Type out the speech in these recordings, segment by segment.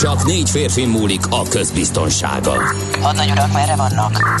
Csak négy férfi múlik a közbiztonsága. Hadnagy urak, merre vannak?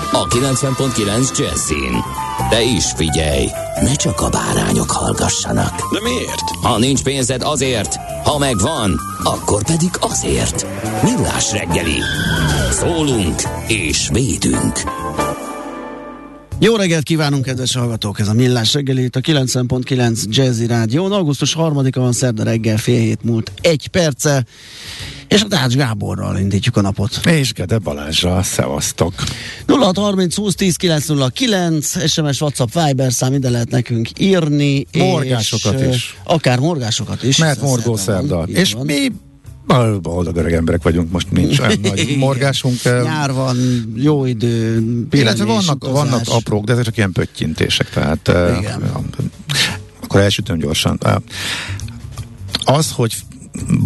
a 90.9 Jazzin. De is figyelj, ne csak a bárányok hallgassanak. De miért? Ha nincs pénzed azért, ha megvan, akkor pedig azért. Millás reggeli. Szólunk és védünk. Jó reggelt kívánunk, kedves hallgatók! Ez a Millás reggeli, itt a 90.9 Jazzy Rádió. Augusztus 3-a van szerda reggel, fél hét múlt egy perce, és a Dács Gáborral indítjuk a napot. És Gede Balázsra, szevasztok! 0630 20 10 909, SMS, WhatsApp, Viber szám, ide lehet nekünk írni. Morgásokat és, is. Akár morgásokat is. Mert morgó szerda És van. mi boldog öreg emberek vagyunk, most nincs olyan nagy morgásunk. eh, Nyár van, jó idő, Illetve vannak, utazás. vannak aprók, de ezek csak ilyen pöttyintések, tehát eh, Igen. akkor elsütöm gyorsan. Eh, Az, hogy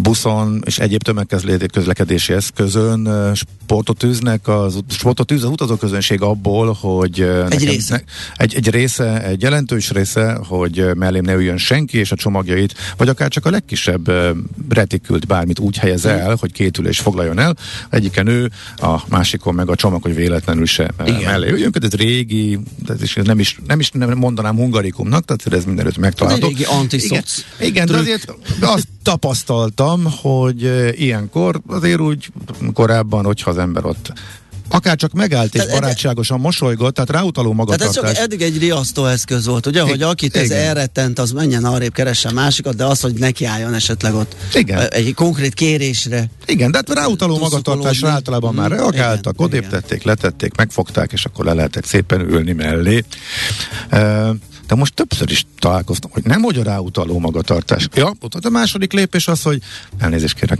buszon és egyéb tömegközléti közlekedési eszközön sportot űznek, az, sportot űz az utazóközönség abból, hogy Egy része. egy, egy része, egy jelentős része, hogy mellém ne üljön senki, és a csomagjait, vagy akár csak a legkisebb retikült bármit úgy helyez el, hogy két ülés foglaljon el, egyiken ő, a másikon meg a csomag, hogy véletlenül se Igen. mellé üljön, ez régi, ez is, nem is, nem is nem mondanám hungarikumnak, tehát ez mindenütt megtalálható. Régi Igen, igen de azért azt tapasztaltam, hogy ilyenkor azért úgy korábban, hogyha az ember ott akár csak megállt és barátságosan mosolygott, tehát ráutaló Tehát ez magatartás. csak eddig egy riasztó eszköz volt, ugye, hogy akit ez igen. elrettent, az menjen arrébb, keressen másikat, de az, hogy nekiálljon esetleg ott Igen. egy konkrét kérésre. Igen, de hát ráutaló magatartásra általában már Mm, reagáltak, igen, odébb tették, letették, megfogták, és akkor le lehetett szépen ülni mellé. De most többször is találkoztam, hogy nem hogy a ráutaló magatartás. Ja, ott a második lépés az, hogy elnézést kérek,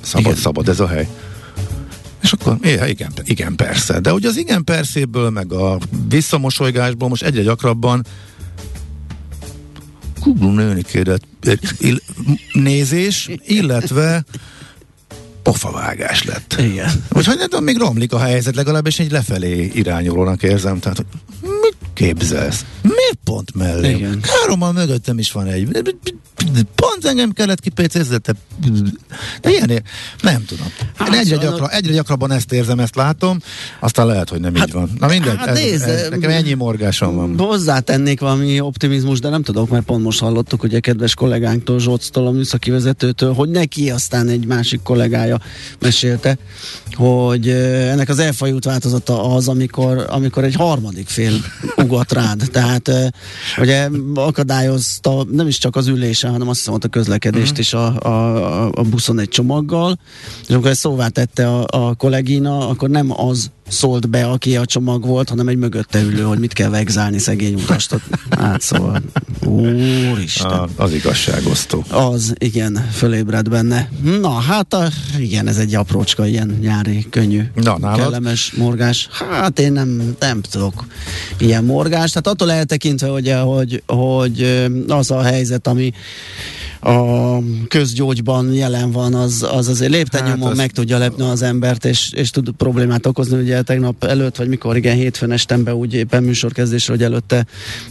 szabad, Igen. szabad ez a hely. És akkor, ja, igen, igen, persze. De ugye az igen perszéből, meg a visszamosolygásból most egyre gyakrabban kublum nőni kérett ill- nézés, illetve pofavágás lett. Igen. Úgyhogy nem még romlik a helyzet, legalábbis egy lefelé irányulónak érzem. Tehát, hogy mit képzelsz? Miért pont mellé? Igen. Hárommal mögöttem is van egy. Pont engem kellett kipécézni, de, de ilyen, nem tudom. Hát, egyre, gyakran, egyre gyakrabban ezt érzem, ezt látom, aztán lehet, hogy nem így van. Na mindegy, hát ez, nézd, ez, nekem ennyi morgásom van. Hozzátennék valami optimizmus, de nem tudok, mert pont most hallottuk, hogy a kedves kollégánktól, Zsóctól, a műszaki vezetőtől, hogy neki aztán egy másik kollégája mesélte, hogy ö, ennek az elfajult változata az, amikor, amikor egy harmadik fél ugat rád. Tehát ugye akadályozta nem is csak az ülésen, hanem azt hiszem ott a közlekedést Mhm. is a, a, a, a buszon egy csomaggal, és amikor ezt szóvá tette a, a kollégina, akkor nem az szólt be, aki a csomag volt, hanem egy mögötte ülő, hogy mit kell vegzálni szegény utastot. Hát szóval, úristen. A, az igazságosztó. Az, igen, fölébred benne. Na, hát a, igen, ez egy aprócska, ilyen nyári, könnyű, Na, nálad? kellemes morgás. Hát én nem, nem tudok ilyen morgás. Tehát attól eltekintve, hogy, hogy, hogy az a helyzet, ami a közgyógyban jelen van, az, az azért léptennyomon Hát az- meg tudja lepni az embert, és, és tud problémát okozni. Ugye tegnap előtt, vagy mikor, igen, hétfőn estemben úgy éppen műsorkezdésre, hogy előtte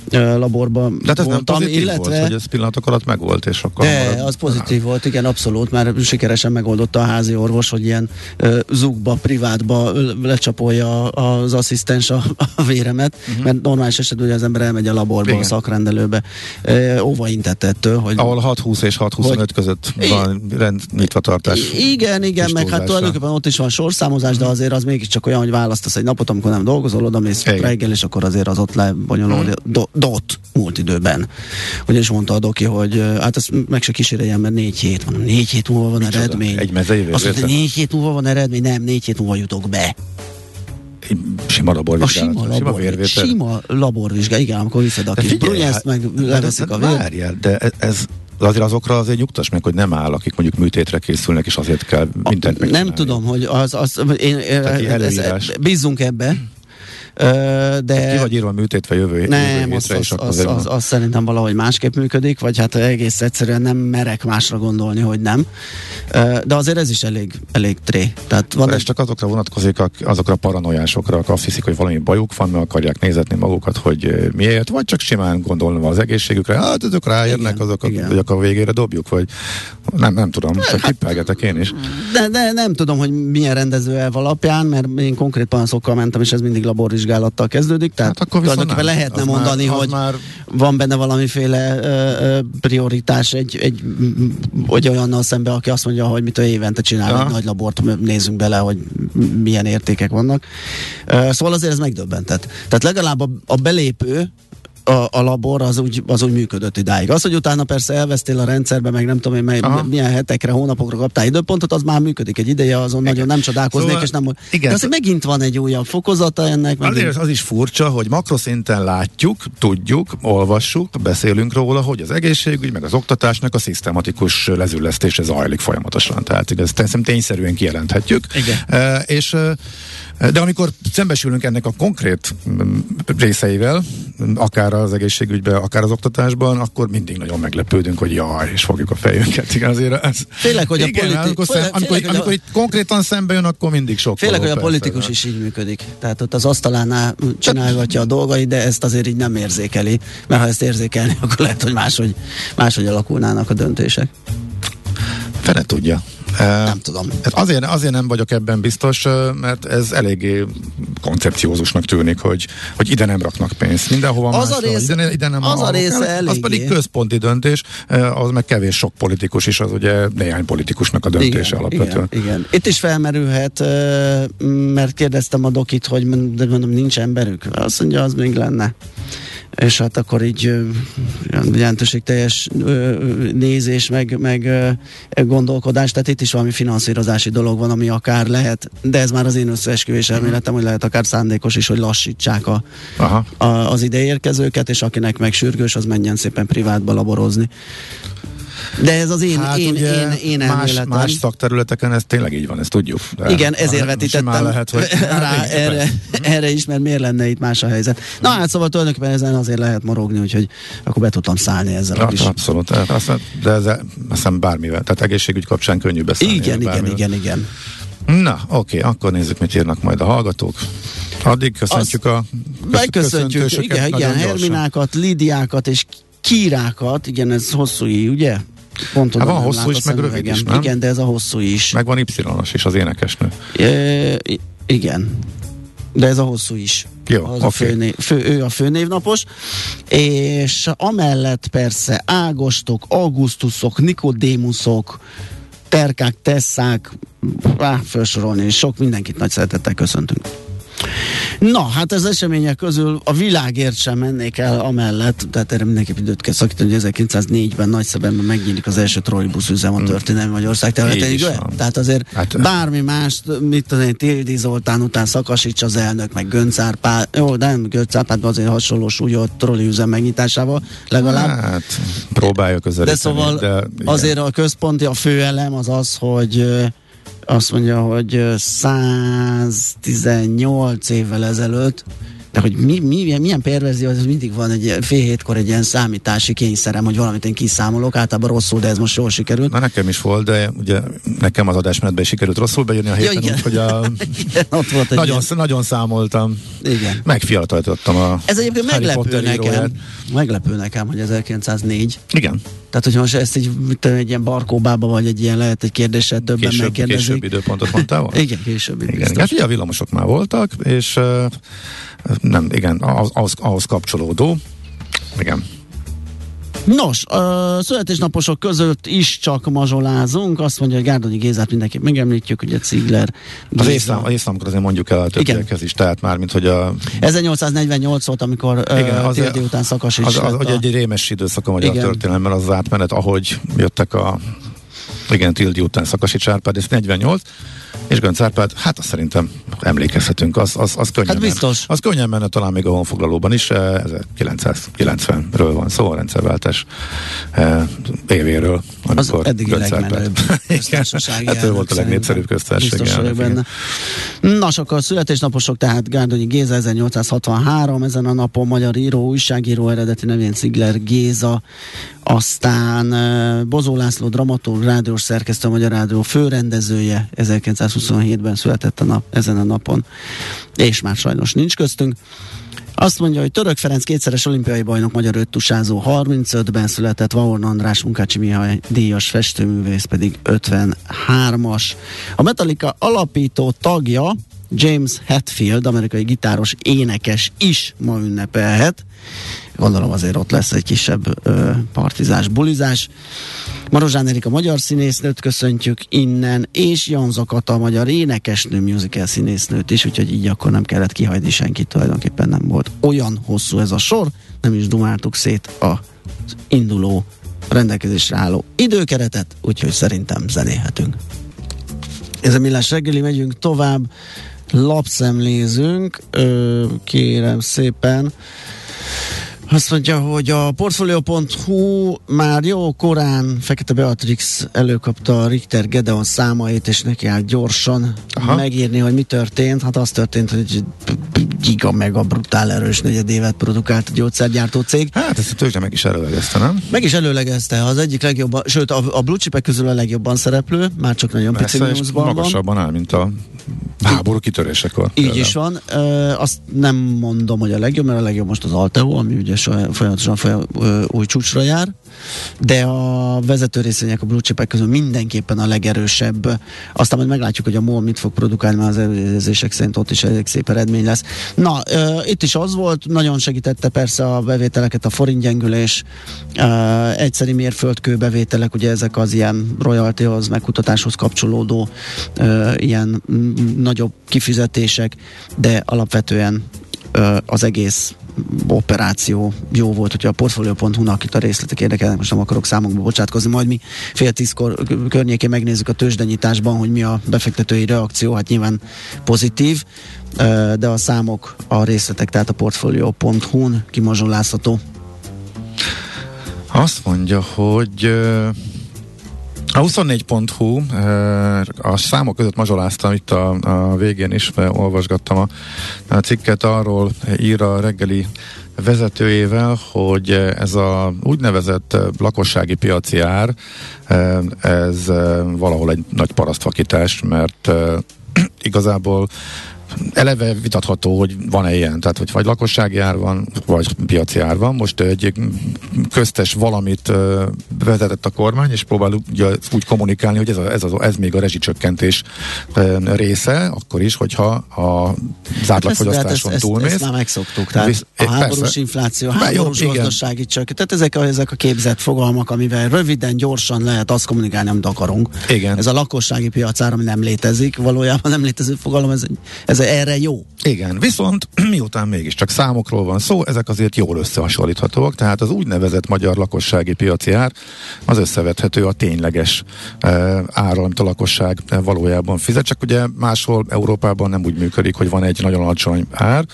ö, laborban De hát ez nem voltam, pozitív illetve... volt, hogy ez pillanatok alatt megvolt, és akkor... De, marad- az pozitív volt, igen, abszolút, mert sikeresen megoldotta a házi orvos, hogy ilyen ö, zugba, privátba lecsapolja az asszisztens a, a véremet, uh-huh. mert normális esetben ugye az ember elmegy a laborba, Igen. a szakrendelőbe, ö, óva intett ettől, hogy Ahol 6-20 6-20 és 6-25 között van rend nyitva tartás. Igen, igen, meg hát tulajdonképpen ott is van sorszámozás, de azért az mégiscsak olyan, hogy választasz egy napot, amikor nem dolgozol, oda mész reggel, és akkor azért az ott lebonyolódik, do, dot múlt időben. Ugyanis mondta a doki, hogy hát ezt meg se kíséreljen, mert négy hét van. Négy hét múlva van Micsoda? eredmény. Egy mezei Azt mondta, négy hét múlva van eredmény, nem, négy hét múlva jutok be. Egy Sima A laborvizsgálat. sima, sima labor, vérvétel. sima laborvizsgálat, igen, amikor viszed a De kis figyelj, brunyeszt, hát- meg leveszik a de vért. Várjál, de e- ez azért azokra azért nyugtass meg, hogy nem áll, akik mondjuk műtétre készülnek, és azért kell mindent nem megcsinálni. tudom, hogy az, az én, Tehát ez, bízzunk ebbe, de Ki vagy írva műtétve jövő, jövő nem, az, az, az, az, az, szerintem valahogy másképp működik, vagy hát egész egyszerűen nem merek másra gondolni, hogy nem. De azért ez is elég, elég tré. Tehát van ez egy, csak azokra vonatkozik, azokra a paranoiásokra, akik azt hiszik, hogy valami bajuk van, meg akarják nézetni magukat, hogy miért, vagy csak simán gondolva az egészségükre, hát azok ráérnek, Igen, azokat, igen. hogy akkor a végére dobjuk, vagy nem, nem tudom, csak tippelgetek én is. de, de nem tudom, hogy milyen rendezőelv alapján, mert én konkrét panaszokkal mentem, és ez mindig laborvizsgálattal kezdődik, tehát Hát akkor viszont tulajdonképpen nem. lehetne Az már- mondani, az hogy már- van benne valamiféle ö, prioritás egy, egy vagy olyannal szemben, aki azt mondja, hogy mit a évente csinál Ja. egy nagy labort, nézzünk bele, hogy milyen értékek vannak. Ö, Szóval azért ez megdöbbentett. Tehát legalább a, a belépő a, a labor az úgy, az úgy működött idáig. Az, hogy utána persze elvesztél a rendszerbe, meg nem tudom én, mely, Aha. milyen hetekre, hónapokra kaptál időpontot, az már működik egy ideje, azon Igen. nagyon nem csodálkoznék, Szóval- és nem... igen. De azért megint van egy újabb fokozata ennek. Azért Megint, az, az is furcsa, hogy makroszinten látjuk, tudjuk, olvassuk, beszélünk róla, hogy az egészségügy, meg az oktatásnak a szisztematikus lezüllesztése zajlik folyamatosan. Tehát ez tényszerűen kijelenthetjük. Igen. E, és e, de amikor szembesülünk ennek a konkrét mm, részeivel, akár az egészségügyben, akár az oktatásban, akkor mindig nagyon meglepődünk, hogy jaj, és fogjuk a fejünket. Igen, azért ez, Félek, hogy a igen, politi- amikor, szem, félek, amikor, a- amikor itt konkrétan szembe jön, akkor mindig sok. Félek, hogy a politikus is így működik. Tehát ott az asztalánál csinálgatja a dolgait, de ezt azért így nem érzékeli. Mert ha ezt érzékelni, akkor lehet, hogy máshogy, máshogy alakulnának a döntések. Fene tudja. Nem tudom. Hát azért, azért nem vagyok ebben biztos, mert ez eléggé koncepciózusnak tűnik, hogy, hogy ide nem raknak pénzt. Mindenhova Az a máshol, része- ide, ide nem az a ahol része kell. Az eléggé. pedig központi döntés, az meg kevés sok politikus is, az ugye néhány politikusnak a döntése igen, alapvetően. igen, igen. Itt is felmerülhet, mert kérdeztem a dokit, hogy mondom, nincs emberük. Azt mondja, az még lenne. És hát akkor így jelentőségteljes nézés, meg, meg gondolkodás, tehát itt is valami finanszírozási dolog van, ami akár lehet, de ez már az én összeesküvés elméletem, hogy lehet akár szándékos is, hogy lassítsák a, Aha. a, az ideérkezőket, és akinek meg sürgős, az menjen szépen privátba laborozni. De ez az én, Hát én, ugye én, én más, elméletem. más szakterületeken ez tényleg így van, ezt tudjuk. De Igen, ezért simán vetítettem lehet, hogy rá Hát, igen, erre, erre is, mert miért lenne itt más a helyzet. Na hát szóval tulajdonképpen ezen azért lehet morogni, úgyhogy akkor be tudtam szállni ezzel a Hát, kis... abszolút, hát azt, de ez azt hiszem bármivel, tehát egészségügy kapcsán könnyű beszélni. Igen, igen, igen, igen. Na, oké, akkor nézzük, mit írnak majd a hallgatók. Addig köszöntjük a kösz- Megköszöntjük, köszöntősöket igen, igen. Herminákat, Lidiákat és Kírákat, igen, ez hosszú i, ugye? Pont Hát van hosszú is, meg rövid is, nem? Igen, de ez a hosszú is. Meg van Y-os is az énekesnő. E, igen. De ez a hosszú is. Jó, az oké. a főnév, fő, ő a főnévnapos, és amellett persze Ágostok, Augustusok, Nikodémuszok, Terkák, Tesszák, á, felsorolni, sok mindenkit nagy szeretettel köszöntünk. Na, hát az események közül a világért sem mennék el amellett, tehát erre mindenképp időt kell szakítani, hogy 1904-ben Nagyszebenben megnyílik az első trollibusz üzem a történelmi Magyarország területén. Van. Tehát azért Hát- bármi más, mit tudom én, Tildi Zoltán után Szakasics az elnök, meg Gönc Árpád, jó, de nem Gönc Árpád, azért hasonló súlyú a trolli üzem megnyitásával legalább. Hát, próbálja közelíteni. De szóval de, igen. azért a központi, a főelem az az, hogy azt mondja, hogy ö, 118 évvel ezelőtt, de hogy mi, mi, milyen perverzió, ez mindig van egy fél hétkor egy ilyen számítási kényszerem, hogy valamit én kiszámolok, általában rosszul, de ez most jól sikerült. Na nekem is volt, de ugye nekem az adásmenetben is sikerült rosszul bejönni a héten, igen. úgyhogy a, Igen, ott volt egy nagyon, ilyen, nagyon számoltam. igen. Megfiatalítottam a Ez egyébként Harry meglepő nekem. Meglepő nekem, hogy 1904. Igen, Tehát, hogyha most ezt tudom, egy ilyen barkóbába, vagy egy ilyen lehet egy kérdéssel többen később, megkérdezik. később időpontot mondtál? Igen, később. Igen, biztos. igen. Hát ugye a villamosok már voltak, és uh, nem, igen, ahhoz, ahhoz kapcsolódó, igen. Nos, a születésnaposok között is csak mazsolázunk. Azt mondja, hogy Gárdonyi Gézát mindenképp megemlítjük, ugye Cigler Az észlám, az észlámokra azért mondjuk el a többiekhez is, tehát már, mint hogy a 1848 volt, amikor Igen, az- Térdi után Szakas is az, az, az a... egy, rémes időszak a magyar Igen. történelemben az az átmenet, ahogy jöttek a igen, Tildi után Szakasi Csárpád, ez 48, és Gönc Árpád, hát azt szerintem emlékezhetünk, az, az, az könnyen Hát biztos. Az könnyen menne talán még a honfoglalóban is, eh, 1990-ről van szó, a rendszerváltás eh, évéről, Az Árpád- legmenőbb Igen, köztársasági hát ő volt a legnépszerűbb szerintem. köztársasági Biztos vagyok benne. Na, sok a születésnaposok, tehát Gárdonyi Géza 1863, ezen a napon magyar író, újságíró eredeti nevén Cigler Géza, aztán eh, Bozó László, dramaturg, rádiós szerkesztő, a Magyar Rádió főrendezője, 1927-ben született a nap, ezen a napon, és már sajnos nincs köztünk. Azt mondja, hogy Török Ferenc kétszeres olimpiai bajnok magyar öttusázó 35-ben született, Vaorn András Munkácsi Mihály díjas festőművész pedig 53-as. A Metallica alapító tagja James Hetfield, amerikai gitáros énekes is ma ünnepelhet. Gondolom azért ott lesz egy kisebb ö, partizás, bulizás. Marozsán Erika magyar színésznőt köszöntjük innen, és Jan Zakata a magyar énekesnő, musical színésznőt is, úgyhogy így akkor nem kellett kihagyni senkit, tulajdonképpen nem volt olyan hosszú ez a sor, nem is dumáltuk szét az induló rendelkezésre álló időkeretet, úgyhogy szerintem zenéhetünk. Ez a millás reggeli, megyünk tovább, lapszemlézünk, kérem szépen. Azt mondja, hogy a Portfolio.hu már jó korán Fekete Beatrix előkapta a Richter Gedeon számait, és neki áll gyorsan Aha. Megírni, hogy mi történt. Hát az történt, hogy giga meg a brutál erős negyedévet produkált a gyógyszergyártó cég. Hát ezt a tőzsde meg is előlegezte, nem? Meg is előlegezte az egyik legjobban, sőt a, a blue chipek közül a legjobban szereplő, már csak nagyon pici mínuszban van. magasabban áll, mint a háború kitörésekor. Így például. is van. Ö, azt nem mondom, hogy a legjobb, mert a legjobb most az Alteo, ami ugye saj- folyamatosan folyam, új csúcsra jár, de a vezető részvények a blue chipek közül mindenképpen a legerősebb. Aztán majd meglátjuk, hogy a MOL mit fog produkálni, mert az előzések szerint ott is elég szép eredmény lesz. Na, ö, itt is az volt, nagyon segítette persze a bevételeket a forintgyengülés, ö, egyszeri mérföldkő bevételek, ugye ezek az ilyen royaltyhoz, meg kutatáshoz kapcsolódó ö, ilyen nagyobb kifizetések, de alapvetően ö, az egész operáció jó volt, hogyha a Portfolio.hu-nak itt a részletek érdekelnek, most nem akarok számokba bocsátkozni, majd mi fél tízkor környékén megnézzük a tőzsdenyításban, hogy mi a befektetői reakció, hát nyilván pozitív, de a számok, a részletek, tehát a Portfolio.hu-n kimazsolázható. Azt mondja, hogy a 24.hu ö, a számok között mazsoláztam itt a, a végén is, olvasgattam a, a cikket, arról ír a reggeli vezetőjével, hogy ez a úgynevezett lakossági piaci ár, ö, ez ö, valahol egy nagy parasztvakítás, mert igazából eleve vitatható, hogy van-e ilyen, tehát hogy vagy lakossági ár van, vagy piaci ár van. Most egy köztes valamit vezetett a kormány, és próbál ugye, úgy kommunikálni, hogy ez, a, ez, a, ez még a rezsicsökkentés része, akkor is, hogyha a, az átlagfogyasztáson ezt, ezt, túlmész. ezt már megszoktuk, tehát Visz- a háborús persze. infláció, jó, háborús igen. gazdasági csök, tehát ezek a, ezek a képzett fogalmak, amivel röviden, gyorsan lehet azt kommunikálni, amit akarunk. Igen. Ez a lakossági piacára, ami nem létezik, valójában nem létező fogalom, ez, egy- ez erre jó. Igen, viszont miután mégiscsak számokról van szó, ezek azért jól összehasonlíthatóak, tehát az úgynevezett magyar lakossági piaci ár az összevethető a tényleges e, árral, amit a lakosság eh, valójában fizet, csak ugye máshol Európában nem úgy működik, hogy van egy nagyon alacsony ár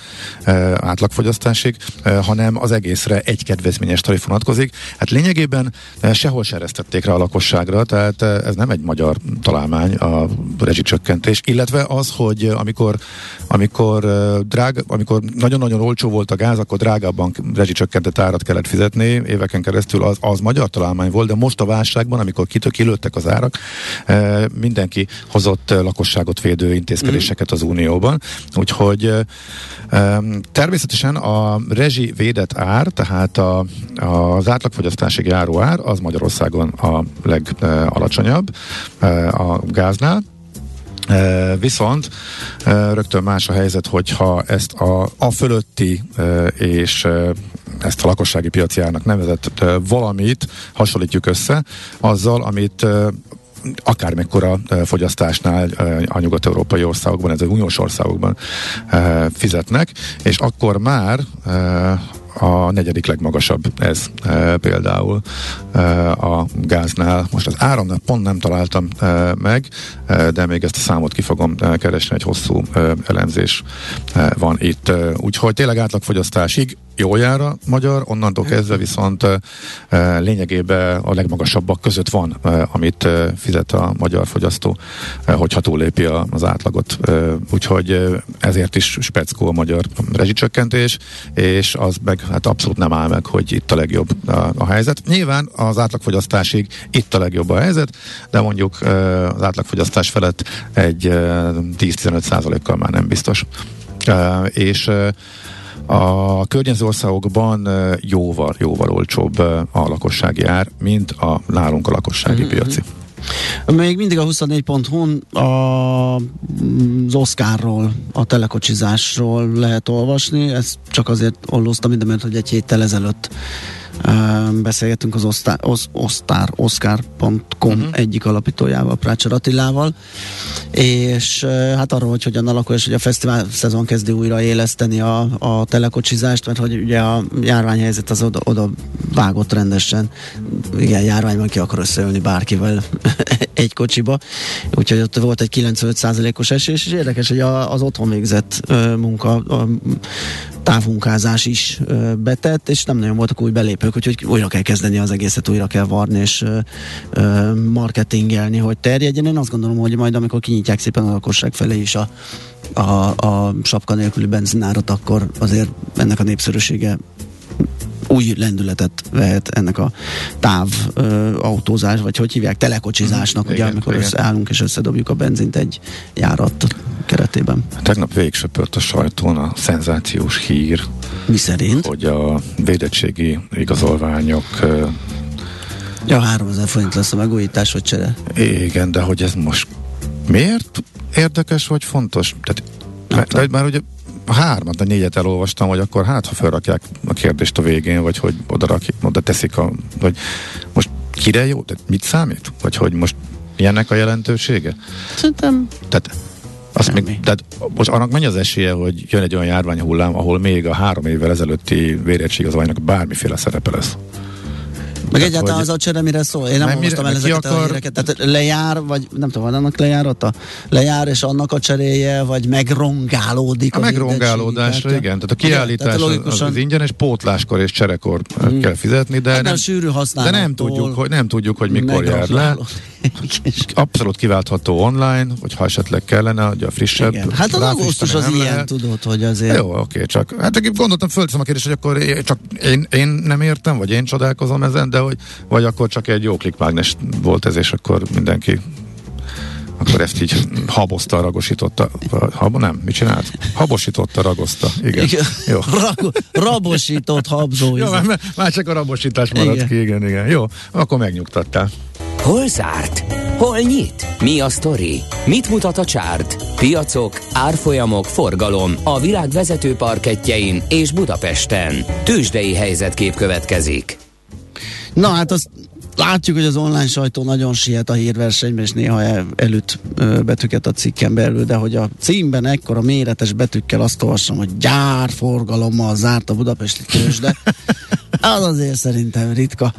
e, átlagfogyasztásig, e, hanem az egészre egy kedvezményes tarif vonatkozik. Hát lényegében e, sehol se eresztették rá a lakosságra, tehát e, ez nem egy magyar találmány a rezsicsökkentés, illetve az, hogy eh, amikor amikor drága, amikor nagyon-nagyon olcsó volt a gáz, akkor drágábban rezsicsökkentett árat kellett fizetni. Éveken keresztül, az, az magyar találmány volt, de most a válságban, amikor kitök kilőttek az árak, mindenki hozott lakosságot védő intézkedéseket az Unióban, úgyhogy természetesen a rezsi védett ár, tehát a, az átlagfogyasztási járóár, az Magyarországon a legalacsonyabb a gáznál, viszont rögtön más a helyzet, hogyha ezt a, a fölötti és ezt a lakossági piaci árnak nevezett valamit hasonlítjuk össze azzal, amit akármekkora fogyasztásnál a nyugat-európai országokban, ez az uniós országokban fizetnek, és akkor már a negyedik legmagasabb ez e, például e, a gáznál. Most az áramnál pont nem találtam e, meg, e, de még ezt a számot ki fogom e, keresni, egy hosszú e, elemzés e, van itt. E, úgyhogy tényleg átlagfogyasztásig jól jár a magyar, onnantól kezdve viszont lényegében a legmagasabbak között van, amit fizet a magyar fogyasztó, hogyha túlépi a, az átlagot. Úgyhogy ezért is speckó a magyar rezsicsökkentés, és az meg hát abszolút nem áll meg, hogy itt a legjobb a, helyzet. Nyilván az átlagfogyasztásig itt a legjobb a helyzet, de mondjuk az átlagfogyasztás felett egy e, 10-15 százalékkal már nem biztos. És a környező országokban jóval, jóval olcsóbb a lakossági ár, mint a nálunk a lakossági mm-hmm. piaci. Még mindig a 24.hu-n a, az Oscarról, a telekocsizásról lehet olvasni. Ezt csak azért ollóztam minden, mert hogy egy héttel ezelőtt beszélgettünk az osztár, osz, osztár, oscar.com uh-huh. egyik alapítójával, Prácsor Attilával, és hát arról, hogy hogyan alakul, és hogy a fesztivál szezon kezdi újra éleszteni a, a telekocsizást, mert hogy ugye a járványhelyzet az oda, oda vágott rendesen. Igen, járványban ki akar összeülni bárkivel egy kocsiba, úgyhogy ott volt egy 95%-os esés, és érdekes, hogy a, az otthon végzett munka, a távmunkázás is ö, betett, és nem nagyon voltak új belépők, úgyhogy újra kell kezdeni az egészet, újra kell varni és ö, ö, marketingelni, hogy terjedjen. Én azt gondolom, hogy majd amikor kinyitják szépen a lakosság felé is a, a, a sapka nélküli benzinárat, akkor azért ennek a népszerűsége új lendületet vehet ennek a táv ö, autózás, vagy hogy hívják, telekocsizásnak, ugye, igen, amikor igen. összeállunk és összedobjuk a benzint egy járat keretében. Tegnap végsöpört a sajtón a szenzációs hír, Mi szerint? hogy a védettségi igazolványok ö, Ja, 3000 forint lesz a megújítás, vagy csere. igen, de hogy ez most miért érdekes vagy fontos? Tehát, mert, már ugye a hármat, a négyet elolvastam, hogy akkor hát, ha felrakják a kérdést a végén, vagy hogy oda, rak, oda teszik a, hogy most kire jó, tehát mit számít? Vagy hogy most milyennek a jelentősége? Szerintem Tehát azt Semmi. még, tehát most annak mennyi az esélye, hogy jön egy olyan járványhullám, ahol még a három évvel ezelőtti vérettségazványnak bármiféle szerepe lesz? Meg egyáltalán hogy- az a csere, mire szól. Én nem Nem, olvastam el ezeket a akar- híreket. Tehát lejár, vagy nem tudom, van annak lejárata? Lejár, és annak a cseréje, vagy megrongálódik A az megrongálódásra, igen. Tehát a kiállítás Tehát az, logikusan- az ingyenes, pótláskor és cserekor mm. kell fizetni, de Hát nem, sűrű de nem tudjuk, hogy, nem tudjuk, hogy mikor jár le. Abszolút kiváltható online, hogy ha esetleg kellene, hogy a frissebb. Igen. Hát az augusztus az ilyen, lehet. tudod, hogy azért... Jó, oké, csak hát gondoltam, fölteszem a kérdést, hogy akkor csak én, én nem értem, vagy én csodálkozom ezen, de hogy, vagy akkor csak egy jó klikmágnes volt ez, és akkor mindenki akkor ezt így habozta, ragosította. Hab, nem, mit csinált? Habosította, ragozta. Igen. Igen. Jó. Ra- rabosított habzó. Jó, már, már csak a rabosítás maradt Igen. ki, igen, igen. Jó, akkor megnyugtattál. Hol zárt? Hol nyit? Mi a sztori? Mit mutat a csárt? Piacok, árfolyamok, forgalom a világ vezető parketjein és Budapesten. Tősdei helyzetkép következik. Na hát azt látjuk, hogy az online sajtó nagyon siet a hírversenyben, és néha el, elüt ö, betűket a cikken belül, de hogy a címben ekkora méretes betűkkel azt olvasom, hogy gyárforgalommal zárt a budapesti tőzsde, az azért szerintem ritka.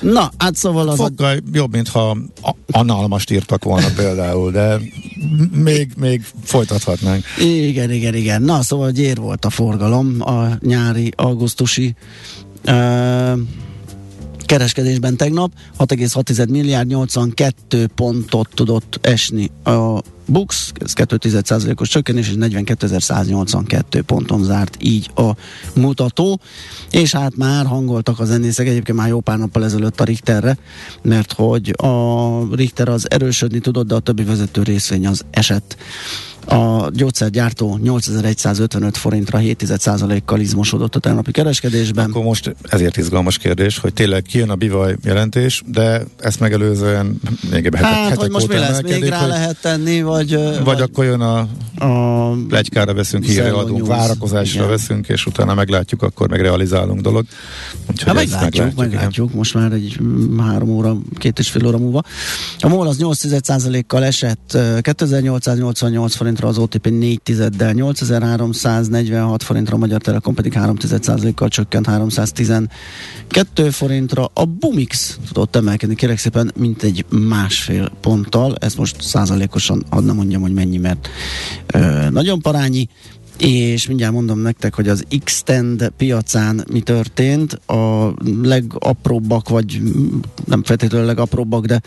Na, hát szóval az a Fokkal jobb, mintha a- analmast írtak volna például, de még, még folytathatnánk. Igen, igen, igen. Na, szóval gyér volt a forgalom a nyári, augusztusi ö, kereskedésben tegnap. 6,6 milliárd, 82 pontot tudott esni a Bux, ez 2,1%-os csökkenés, és 42.182 ponton zárt így a mutató, és hát már hangoltak a zenészek, egyébként már jó pár nappal ezelőtt a Richterre, mert hogy a Richter az erősödni tudott, de a többi vezető részvény az esett. A gyógyszergyártó 8155 forintra 7,1%-kal izmosodott a tegnapi kereskedésben. Akkor most ezért izgalmas kérdés, hogy tényleg kijön a bivaj jelentés, de ezt megelőzően még egy hetek, Hát, hetek hogy most mi lesz, még rá hogy- lehet tenni, vagy vagy... Vagy, vagy akkor jön a, a plegykára veszünk, hírre adunk, várakozásra Igen. veszünk, és utána meglátjuk, akkor meg realizálunk dolog. Úgyhogy Hát ezt meglátjuk, igen. meglátjuk, most már egy mm, három óra, két és fél óra múlva. A MOL az 8 kal esett, ö, 2888 forintra, az OTP 4 tizeddel, 8346 forintra, a Magyar Telekom pedig 3 kal csökkent 312 forintra. A Bumix tudott emelkedni, kérek szépen, mint egy másfél ponttal, ez most százalékosan, hadd nem mondjam, hogy mennyi, mert ö, nagyon parányi, és mindjárt mondom nektek, hogy az Xtend piacán mi történt. A legapróbbak, vagy nem feltétlenül legapróbbak, de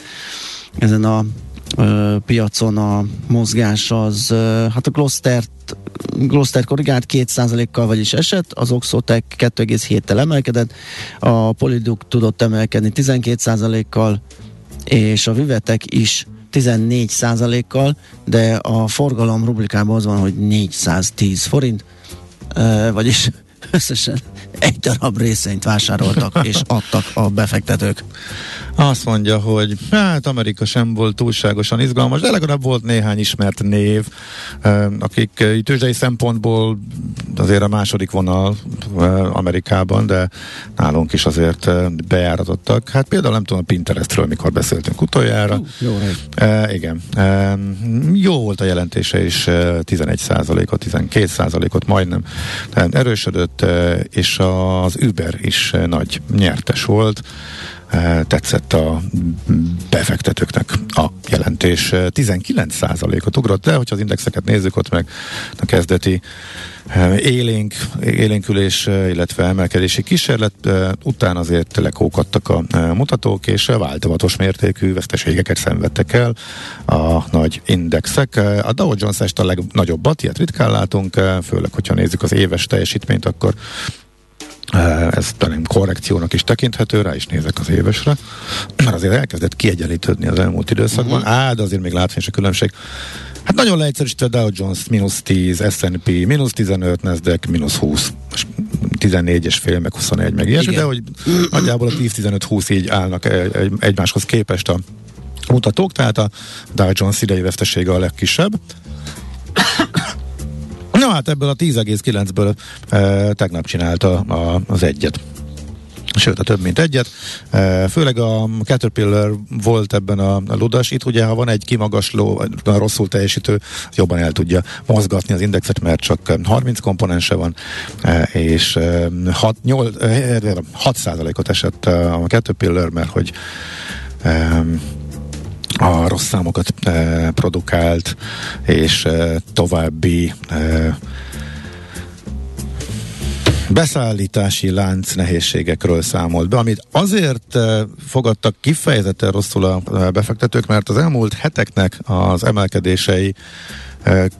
ezen a ö, piacon a mozgás az, ö, hát a Gloster Gloster korrigált 2%-kal, vagyis esett, az Oxotec 2,7-tel emelkedett, a Polyduc tudott emelkedni 12%-kal, és a Vivetek is 14 kal de a forgalom rubrikában az van, hogy 410 forint, vagyis összesen egy darab részényt vásároltak és adtak a befektetők. Azt mondja, hogy hát Amerika sem volt túlságosan izgalmas, de legalább volt néhány ismert név, akik tőzsdei szempontból azért a második vonal Amerikában, de nálunk is azért bejáratottak. Hát például nem tudom a Pinterestről, mikor beszéltünk utoljára. Hú, jó. E, igen. E, jó volt a jelentése is, e, 11%-ot, 12%-ot majdnem e, erősödött, és az Uber is e, nagy nyertes volt. E, tetszett a befektetőknek a jelentés. E, 19%-ot ugrott, de hogyha az indexeket nézzük, ott meg a kezdeti élénk, élénkülés, illetve emelkedési kísérlet, után azért lekókadtak a mutatók, és változatos mértékű veszteségeket szenvedtek el a nagy indexek. A Dow Jones est a legnagyobbat, ilyet ritkán látunk, főleg, hogyha nézzük az éves teljesítményt, akkor ez talán korrekciónak is tekinthető, rá is nézek az évesre, mert azért elkezdett kiegyenlítődni az elmúlt időszakban, uh-huh. á, de azért még látványos a különbség. Hát nagyon leegyszerűsítve Dow Jones mínusz 10, S&P mínusz 15, Nasdaq mínusz 20, és 14 és fél, meg 21, meg ilyesmi, de hogy nagyjából a 10-15-20 így állnak egy- egymáshoz képest a mutatók, tehát a Dow Jones idei vesztesége a legkisebb. Na hát ebből a 10,9-ből e, tegnap csinálta a, az egyet. Sőt, a több mint egyet. Főleg a Caterpillar volt ebben a, a ludas. Itt ugye, ha van egy kimagasló, rosszul teljesítő, jobban el tudja mozgatni az indexet, mert csak 30 komponense van, és e, 6, 8, 6%-ot esett e, a Caterpillar, mert hogy a rossz számokat e, produkált, és e, további e, beszállítási lánc nehézségekről számolt be, amit azért e, fogadtak kifejezetten rosszul a e, befektetők, mert az elmúlt heteknek az emelkedései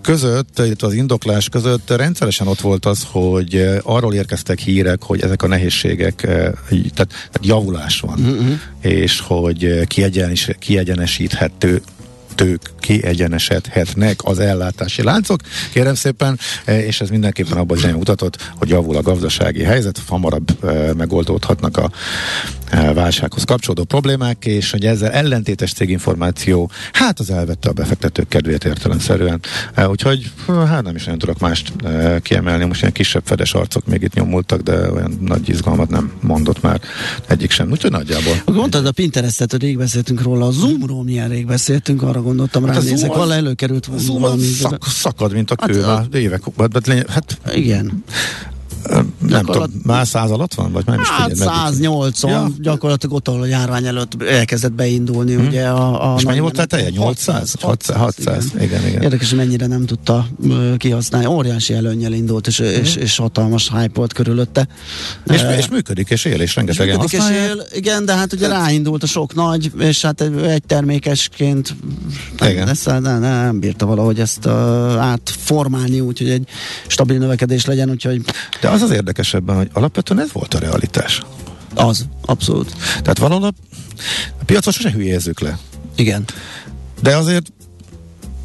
között, illetve az indoklás között rendszeresen ott volt az, hogy arról érkeztek hírek, hogy ezek a nehézségek, tehát, tehát javulás van, uh-huh. és hogy kiegyenis, kiegyenesíthető tők kiegyenesedhetnek az ellátási láncok. Kérem szépen, és ez mindenképpen abban az mutatott, hogy javul a gazdasági helyzet, hamarabb megoldódhatnak a válsághoz kapcsolódó problémák, és hogy ezzel ellentétes céginformáció, hát az elvette a befektetők kedvét értelemszerűen. Eh, Úgyhogy hát nem is nagyon tudok mást eh, kiemelni, most ilyen kisebb fedes arcok még itt nyomultak, de olyan nagy izgalmat nem mondott már egyik sem. Úgyhogy nagyjából. Mondtad a Pinterestet, hogy rég beszéltünk róla, a Zoomról milyen rég beszéltünk, arra gondoltam, Hát a ránézek, valami előkerült A Zoom valami. szak, szakad, mint a Hát kő, a- már évek, hát, hát Igen. Nem tudom, már száz alatt van, vagy már nem is Hát figyelj, meddig- 180, Ja. gyakorlatilag ott, ahol a járvány előtt elkezdett beindulni, hmm. ugye a, a És mennyi volt a teje? 800? 600, 600, igen, igen. Érdekes, hogy mennyire nem tudta kihasználni. Óriási előnyel indult, és, és, és hatalmas hype volt körülötte. És, Eh, és működik, és él, és rengetegen működik, és él, igen, de hát ugye ráindult a sok nagy, és hát egy egy termékesként Igen. ezt, nem, nem bírta valahogy ezt uh, átformálni, úgyhogy egy stabil növekedés legyen, úgyhogy De az az érdekesebben, hogy alapvetően ez volt a realitás. az, abszolút. Tehát valahol a, a piacot sose hülyézzük le. Igen. De azért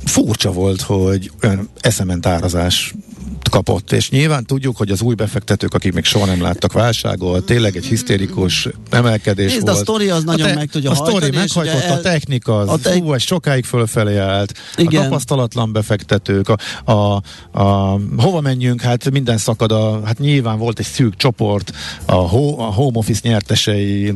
furcsa volt, hogy olyan eszement árazásokat kapott. És nyilván tudjuk, hogy az új befektetők, akik még soha nem láttak válságot, tényleg egy hisztérikus emelkedés Nézd, volt. a sztori az nagyon meg tudja A sztori meghajtott, el- a technika, az, a a te- te... sokáig fölfelé állt, Igen. a tapasztalatlan befektetők, a, a, a, hova menjünk, hát minden szakad, a, hát nyilván volt egy szűk csoport, a, ho, a home office nyertesei,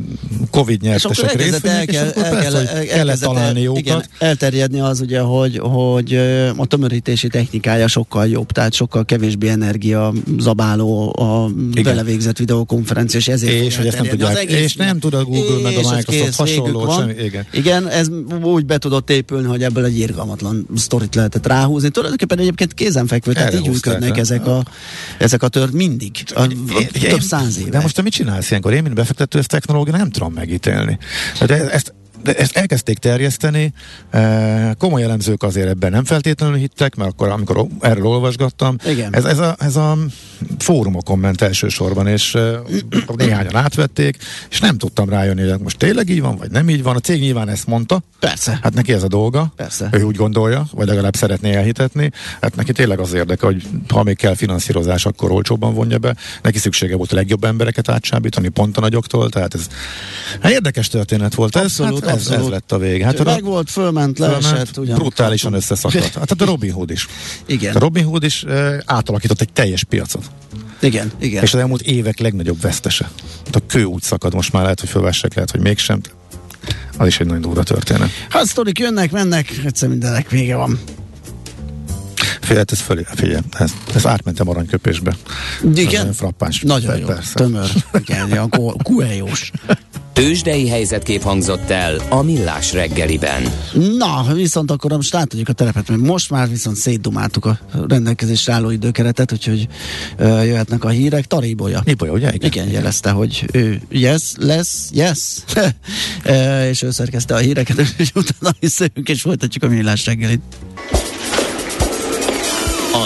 covid nyertesek részvények, és akkor el, persze, el, kellett találni el, igen, jókat. elterjedni az ugye, hogy, hogy a tömörítési technikája sokkal jobb, tehát sokkal kevésbé energia zabáló a vele végzett videokonferencia, és ezért És hogy ezt nem tudják- az egész és nem tud a Google meg a és Microsoft kész, van. semmi- igen. igen, ez úgy be tudott épülni, hogy ebből egy irgalmatlan sztorit lehetett ráhúzni. Tulajdonképpen egyébként kézenfekvő, tehát így működnek ezek a, ezek a tört mindig. A, több száz éve. De most te mit csinálsz ilyenkor? Én, mint befektető, ezt technológia nem tudom megítélni. De ezt, de ezt elkezdték terjeszteni, e, komoly elemzők azért ebben nem feltétlenül hittek, mert akkor, amikor erről olvasgattam, Igen. Ez, ez, a, ez a fórumokon ment elsősorban, és e, néhányan átvették, és nem tudtam rájönni, hogy most tényleg így van, vagy nem így van. A cég nyilván ezt mondta, Persze. Hát neki ez a dolga. Persze. Ő úgy gondolja, vagy legalább szeretné elhitetni. Hát neki tényleg az érdeke, hogy ha még kell finanszírozás, akkor olcsóbban vonja be. Neki szüksége volt a legjobb embereket átsábítani, pont a nagyoktól. Tehát ez hát érdekes történet volt. Ez, Abszolút, hát ez, ez lett a vége. Hát meg volt, fölment, leesett. brutálisan összeszakadt. Hát a Robin Hood is. Igen. A Robin Hood is átalakított egy teljes piacot. Igen, igen. És az elmúlt évek legnagyobb vesztese. Hát a kő úgy szakad, most már lehet, hogy fölvessek, lehet, hogy mégsem. Az is egy nagyon durva történet. Hát sztorik jönnek, mennek, egyszer mindenek vége van. Figyelj, ez fölé, figyelj, ez, ez átmentem aranyköpésbe. Ez Igen? nagyon frappáns. Nagyon jó, Persze. tömör, igen, ilyen kuejós. Tőzsdei helyzetkép hangzott el a Millás reggeliben. Na, viszont akkor most átadjuk a terepet, mert most már viszont szétdumáltuk a rendelkezésre álló időkeretet, úgyhogy uh, jöhetnek a hírek. Taríbolya. Ibolya, ugye? Igen, igen, jelezte, hogy ő yes, lesz, yes, uh, és ő szerkezte a híreket, és utána visszajövünk, és folytatjuk a millás reggelit.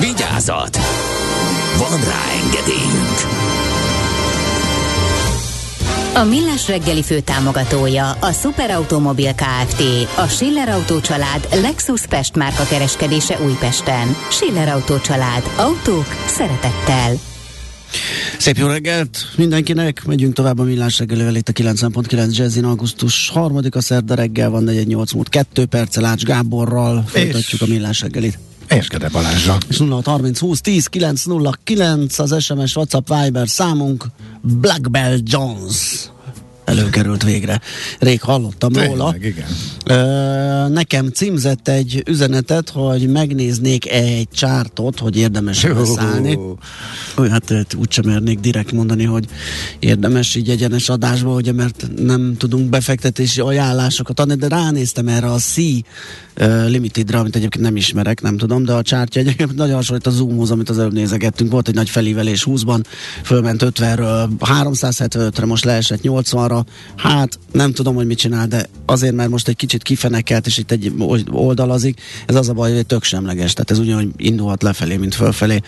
Vigyázat! Van rá engedélyünk! A Millás reggeli főtámogatója a Superautomobil KFT, a Schiller Auto család Lexus Pest márka kereskedése Újpesten. Schiller Auto család. Autók szeretettel. Szép jó reggelt mindenkinek, megyünk tovább a millás reggelivel itt a 90.9 Jazzin, augusztus 3-a szerda reggel van 4-8 múlt 2 perccel Ács Gáborral folytatjuk a millás reggelit. És Gede Balázsa. És 0 30 20 10 909 az SMS WhatsApp Viber számunk Black Bell Jones előkerült végre. Rég hallottam róla. Tényleg, igen. Ö, nekem címzett egy üzenetet, hogy megnéznék egy csártot, hogy érdemes beszállni. Úgy, hát ö, úgysem mernék direkt mondani, hogy érdemes így egyenes adásba, ugye, mert nem tudunk befektetési ajánlásokat adni, de ránéztem erre a C Limitedre, amit egyébként nem ismerek, nem tudom, de a csártya egyébként nagyon hasonlít a Zoomhoz, amit az előbb nézegettünk. Volt egy nagy felívelés 20-ban, fölment 50-ről 375-re, most leesett 80-ra. Hát nem tudom, hogy mit csinál, de azért, mert most egy kicsit kifenekelt, és itt egy oldalazik, ez az a baj, hogy tök semleges. Tehát ez ugyanúgy indulhat lefelé, mint fölfelé.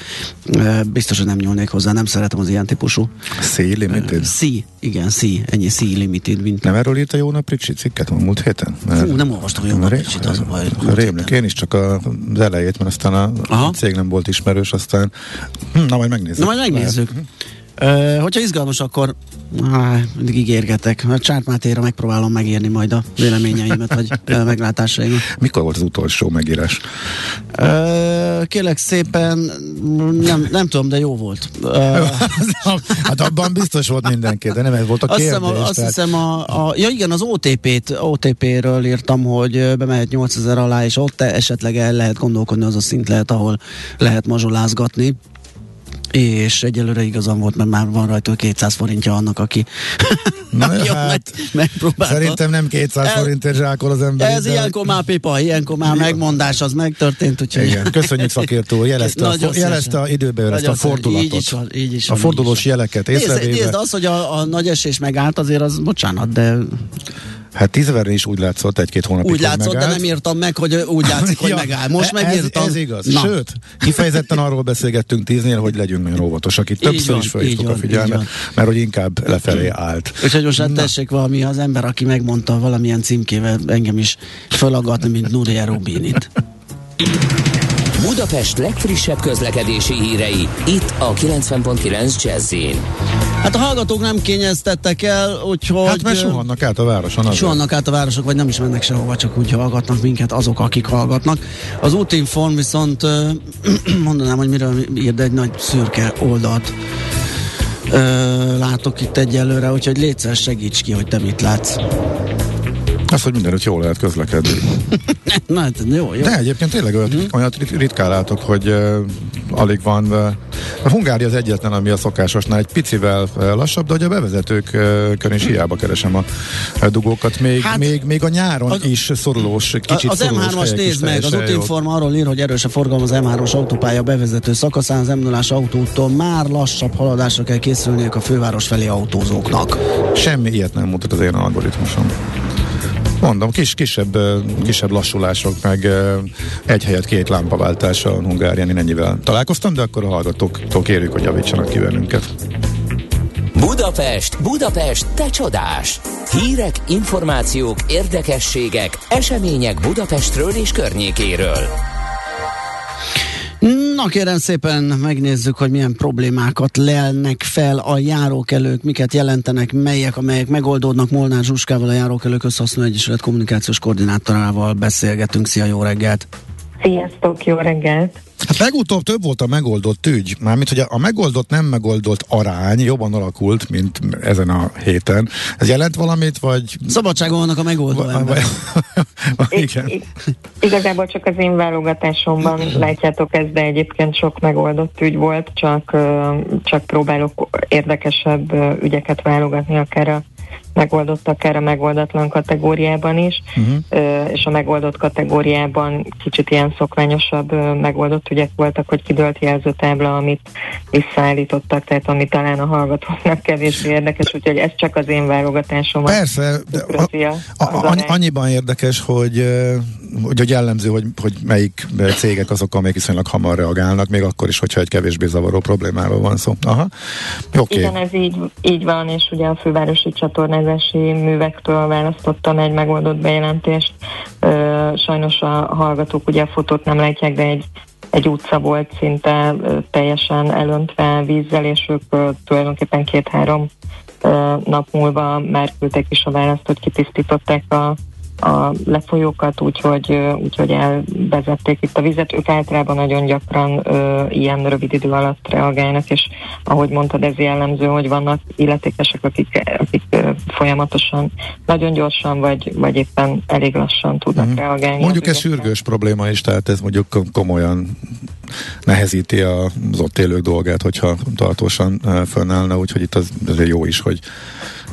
Biztos, hogy nem nyúlnék hozzá, nem szeretem az ilyen típusú. C Limited. C, igen, C, ennyi C Limited, mint Nem erről írta jó nap Ricsi cikket a múlt héten? Fú, nem olvastam a Jó Nap Ricsit, az a baj. Rémlik, én is csak a, az elejét, mert aztán a Aha. cég nem volt ismerős, aztán hm, na majd megnézzük. Na majd megnézzük. Hogyha izgalmas, akkor á, mindig ígérgetek. A Csárt Mátéra megpróbálom megírni majd a véleményeimet, vagy meglátásaimat. Mikor volt az utolsó megírás? Uh, kérlek szépen, nem, nem tudom, de jó volt. Uh, hát abban biztos volt mindenki, de nem ez volt a azt kérdés. hiszem, a, azt tehát- hiszem a, a, ja igen, az OTP-t, OTP-ről írtam, hogy bemehet 8000 alá, és ott esetleg el lehet gondolkodni, az a szint lehet, ahol lehet mazsolázgatni. És egyelőre igazam volt, mert már van rajta 200 forintja annak, aki Na, hát, meg, megpróbálta. Szerintem nem 200 El- forintért zsákol az ember. Ez ilyenkor már pipa, ilyenkor már megmondás, az megtörtént, úgyhogy... Igen, köszönjük szakértő úr, jelezte, a, Nagyon fo- jelezte a időbe ezt a fordulatot. Így is van, így is a van, fordulós így is van. jeleket Nézd, észrevéve. nézd, az, hogy a, a nagy esés megállt, azért az, bocsánat, de Hát tízverre is úgy látszott egy-két hónapig, úgy látszott, de megállt. nem írtam meg, hogy úgy látszik, hogy Ja, megáll. Most ez, megírtam. Ez igaz. Na. Sőt, kifejezetten arról beszélgettünk tíznél, hogy legyünk nagyon óvatosak. Itt Így többször van, is felhívtuk a figyelmet, mert hogy inkább lefelé állt. Úgyhogy most hát tessék valami az ember, aki megmondta valamilyen címkével engem is fölaggatni, mint Nuria Rubinit. Budapest legfrissebb közlekedési hírei, itt a 90.9 jazz Hát a hallgatók nem kényeztettek el, úgyhogy... Hát mert suhannak át a városon. azért. Suhannak át a városok, vagy nem is mennek sehova, csak úgy hallgatnak minket azok, akik hallgatnak. Az útinform viszont mondanám, hogy miről ír, de egy nagy szürke oldalt ö, látok itt egyelőre, úgyhogy létszer segíts ki, hogy te mit látsz. Az, hogy mindenütt jól lehet közlekedni. Na, hát jó, jó. De egyébként tényleg olyat, olyat rit- ritkán látok, hogy uh, alig van. Uh, a Hungária az egyetlen, ami a szokásosnál egy picivel uh, lassabb, de hogy a bevezetőkön is hiába keresem a, a dugókat. Még, Hát- még, még a nyáron Az- is szorulós, kicsit az szorulós M3-as helyek is nézd meg, az teljesen jók. útinform arról ír, hogy erős a forgalom az M3-as autópálya bevezető szakaszán, az m 0 autótól már lassabb haladásra kell készülniük a főváros felé autózóknak. Semmi ilyet nem mutat az én algoritmusom. Mondom, kis, kisebb, kisebb lassulások, meg egy helyet két lámpaváltás a Hungárián, én ennyivel találkoztam, de akkor a hallgatóktól kérjük, hogy javítsanak ki bennünket. Budapest, Budapest, te csodás! Hírek, információk, érdekességek, események Budapestről és környékéről. Na kérem szépen megnézzük, hogy milyen problémákat lelnek fel a járókelők, miket jelentenek, melyek, amelyek megoldódnak. Molnár Zsuskával, a Járókelők Összehasználó Egyesület kommunikációs koordinátorával beszélgetünk. Szia, jó reggelt! Sziasztok, jó reggelt! Hát legutóbb több volt a megoldott ügy, mármint hogy a megoldott, nem megoldott arány jobban alakult, mint ezen a héten. Ez jelent valamit, vagy... Szabadságon vannak a megoldó vagy I- igen. i- igazából csak az én válogatásomban látjátok ez, de egyébként sok megoldott ügy volt, csak, csak próbálok érdekesebb ügyeket válogatni, akár a megoldott, akár a megoldatlan kategóriában is, uh-huh. és a megoldott kategóriában kicsit ilyen szokványosabb megoldott ügyek voltak, hogy kidőlt jelzőtábla, amit visszaállítottak, tehát ami talán a hallgatóknak kevésbé érdekes, úgyhogy ez csak az én válogatásom. Persze, de a, a- a, annyiban érdekes, hogy, hogy, hogy jellemző, hogy, hogy melyik cégek azok, amelyek viszonylag hamar reagálnak, még akkor is, hogyha egy kevésbé zavaró problémáról van szó. Aha. Oké. Igen, ez így, így van, és ugye a fővárosi csatornázási művektől választottam egy megoldott bejelentést. Sajnos a hallgatók ugye a fotót nem látják, de egy egy utca volt szinte teljesen elöntve vízzel, és ők tulajdonképpen két-három nap múlva már küldtek is a választ, hogy kitisztították a, a lefolyókat, úgyhogy, úgyhogy elvezették itt a vizet. Ők általában nagyon gyakran ö, ilyen rövid idő alatt reagálnak, és ahogy mondtad, ez jellemző, hogy vannak illetékesek, akik, akik ö, folyamatosan nagyon gyorsan, vagy, vagy éppen elég lassan tudnak Mhm. reagálni. Mondjuk ez sürgős probléma is, tehát ez mondjuk kom- komolyan nehezíti az ott élők dolgát, hogyha tartósan fönnállna, úgyhogy itt az jó is, hogy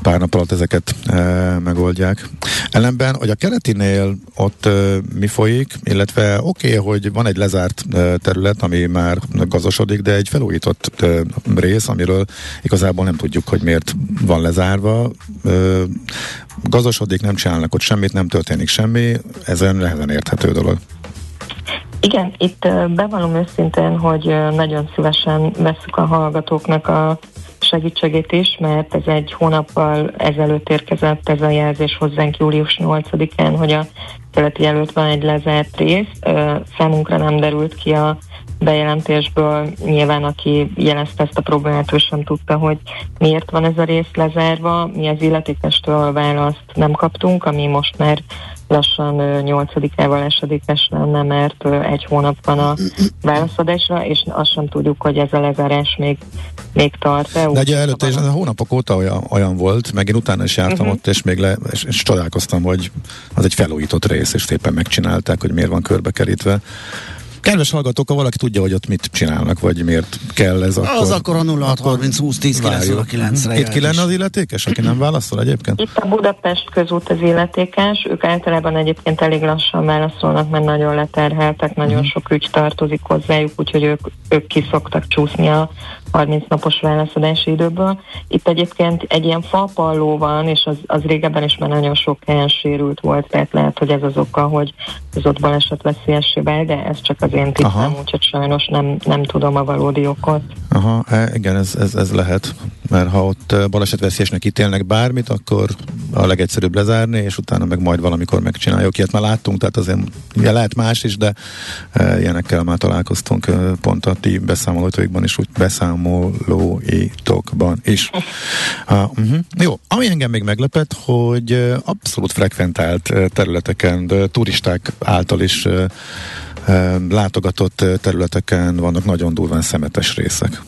pár nap alatt ezeket uh, megoldják. Ellenben, hogy a keletinél ott uh, mi folyik, illetve oké, okay, hogy van egy lezárt uh, terület, ami már gazosodik, de egy felújított uh, rész, amiről igazából nem tudjuk, hogy miért van lezárva. Uh, gazosodik, nem csinálnak ott semmit, nem történik semmi, ezen nehezen érthető dolog. Igen, itt bevallom őszintén, hogy nagyon szívesen veszük a hallgatóknak a segítségét is, mert ez egy hónappal ezelőtt érkezett ez a jelzés hozzánk július 8-án, hogy a keleti előtt van egy lezárt rész. Számunkra nem derült ki a bejelentésből, nyilván aki jelezte ezt a problémát, ő sem tudta, hogy miért van ez a rész lezárva. Mi az illetékestől választ nem kaptunk, ami most már lassan nyolcadikával esedékes lenne, mert egy hónap van a válaszadásra, és azt sem tudjuk, hogy ez a lezárás még, még tart-e. De ugye előtte is, a hónapok óta olyan, olyan volt, meg én utána is jártam uh-huh. ott, és még le, és, és csodálkoztam, hogy az egy felújított rész, és szépen megcsinálták, hogy miért van körbekerítve. Kedves hallgatók, ha valaki tudja, hogy ott mit csinálnak, vagy miért kell ez, akkor... Az akkor a 0630 20 10 9 re Itt ki lenne az illetékes, aki nem válaszol egyébként? Itt a Budapest közút az illetékes, ők általában egyébként elég lassan válaszolnak, mert nagyon leterheltek, nagyon uh-huh. sok ügy tartozik hozzájuk, úgyhogy ők, ők kiszoktak csúszni a 30 napos válaszadási időből. Itt egyébként egy ilyen falpalló van, és az, az régebben is már nagyon sok helyen sérült volt, tehát lehet, hogy ez az oka, hogy az ott baleset veszélyessé vált, de ez csak az én tippem, úgyhogy sajnos nem, nem tudom a valódi okot. Aha, e, igen, ez, ez, ez lehet, mert ha ott balesetveszélyesnek ítélnek bármit, akkor a legegyszerűbb lezárni, és utána meg majd valamikor megcsináljuk. Ilyet már láttunk, tehát azért ugye lehet más is, de e, ilyenekkel már találkoztunk e, pont a ti beszámolóitokban is, úgy beszámolóitokban is. Uh, uh-huh. Jó, ami engem még meglepett, hogy abszolút frekventált területeken, turisták által is látogatott területeken vannak nagyon durván szemetes részek.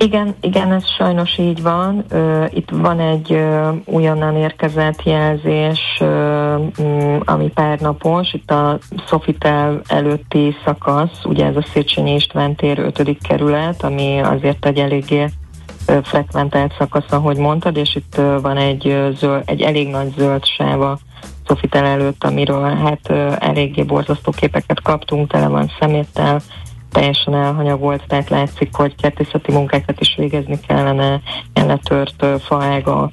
Igen, igen, ez sajnos így van. Itt van egy újonnan érkezett jelzés, ami pár napos, itt a Sofitel előtti szakasz, ugye ez a Széchenyi István tér 5. kerület, ami azért egy eléggé frekventált szakasz, ahogy mondtad, és itt van egy, zöld, egy elég nagy zöld sáva Sofitel előtt, amiről hát eléggé borzasztó képeket kaptunk, tele van szeméttel, teljesen elhanyagolt, tehát látszik, hogy kertészeti munkákat is végezni kellene, letört faágak,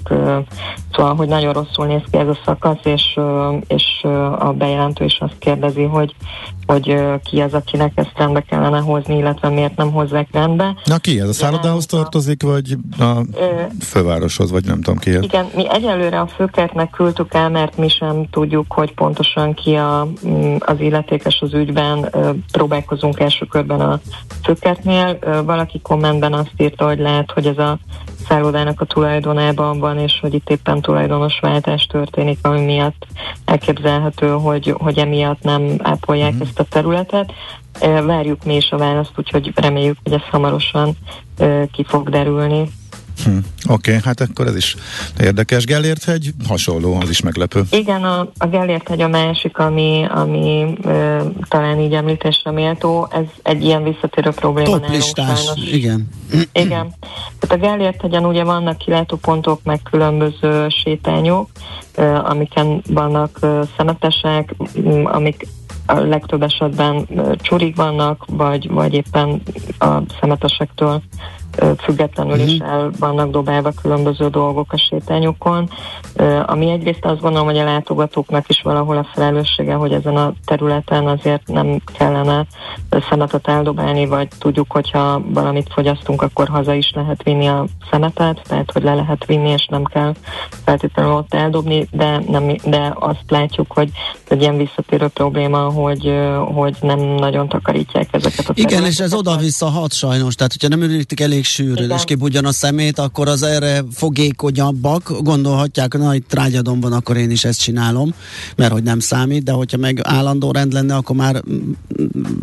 szóval, hogy nagyon rosszul néz ki ez a szakasz, és, és a bejelentő is azt kérdezi, hogy hogy ki az, akinek ezt rendbe kellene hozni, illetve miért nem hozzák rendbe. Na ki ez? A szállodához tartozik, vagy a fővároshoz, vagy nem tudom ki ez? Igen, mi egyelőre a főkertnek küldtük el, mert mi sem tudjuk, hogy pontosan ki a, mm, az illetékes az ügyben. Próbálkozunk első körben a főkertnél. Valaki kommentben azt írta, hogy lehet, hogy ez a szállodának a tulajdonában van, és hogy itt éppen tulajdonos váltás történik, ami miatt elképzelhető, hogy, hogy emiatt nem ápolják mm. ezt a területet. Várjuk mi is a választ, úgyhogy reméljük, hogy ez hamarosan ki fog derülni. Hm, Oké, okay, hát akkor ez is érdekes. Gellért hegy, hasonló, az is meglepő. Igen, a, a Gellért hegy a másik, ami, ami ö, talán így említésre méltó, ez egy ilyen visszatérő probléma Top listás, igen. Igen. Tehát a Gellért hegyen ugye vannak kilátópontok, meg különböző sétányok, ö, amiken vannak ö, szemetesek, amik a legtöbb esetben csurig vannak, vagy, vagy éppen a szemetesektől függetlenül is mhm. el vannak dobálva különböző dolgok a sétányokon, ami egyrészt azt gondolom, hogy a látogatóknak is valahol a felelőssége, hogy ezen a területen azért nem kellene szemetet eldobálni, vagy tudjuk, hogyha valamit fogyasztunk, akkor haza is lehet vinni a szemetet, tehát hogy le lehet vinni, és nem kell feltétlenül ott eldobni, de, nem, de azt látjuk, hogy egy ilyen visszatérő probléma, hogy, hogy nem nagyon takarítják ezeket a Igen, és ez oda-vissza hat sajnos, tehát hogyha nem ürítik elég sűrűn, és kibudjan a szemét, akkor az erre fogékonyabbak, gondolhatják, na itt trágyadom van, akkor én is ezt csinálom, mert hogy nem számít, de hogyha meg állandó rend lenne, akkor már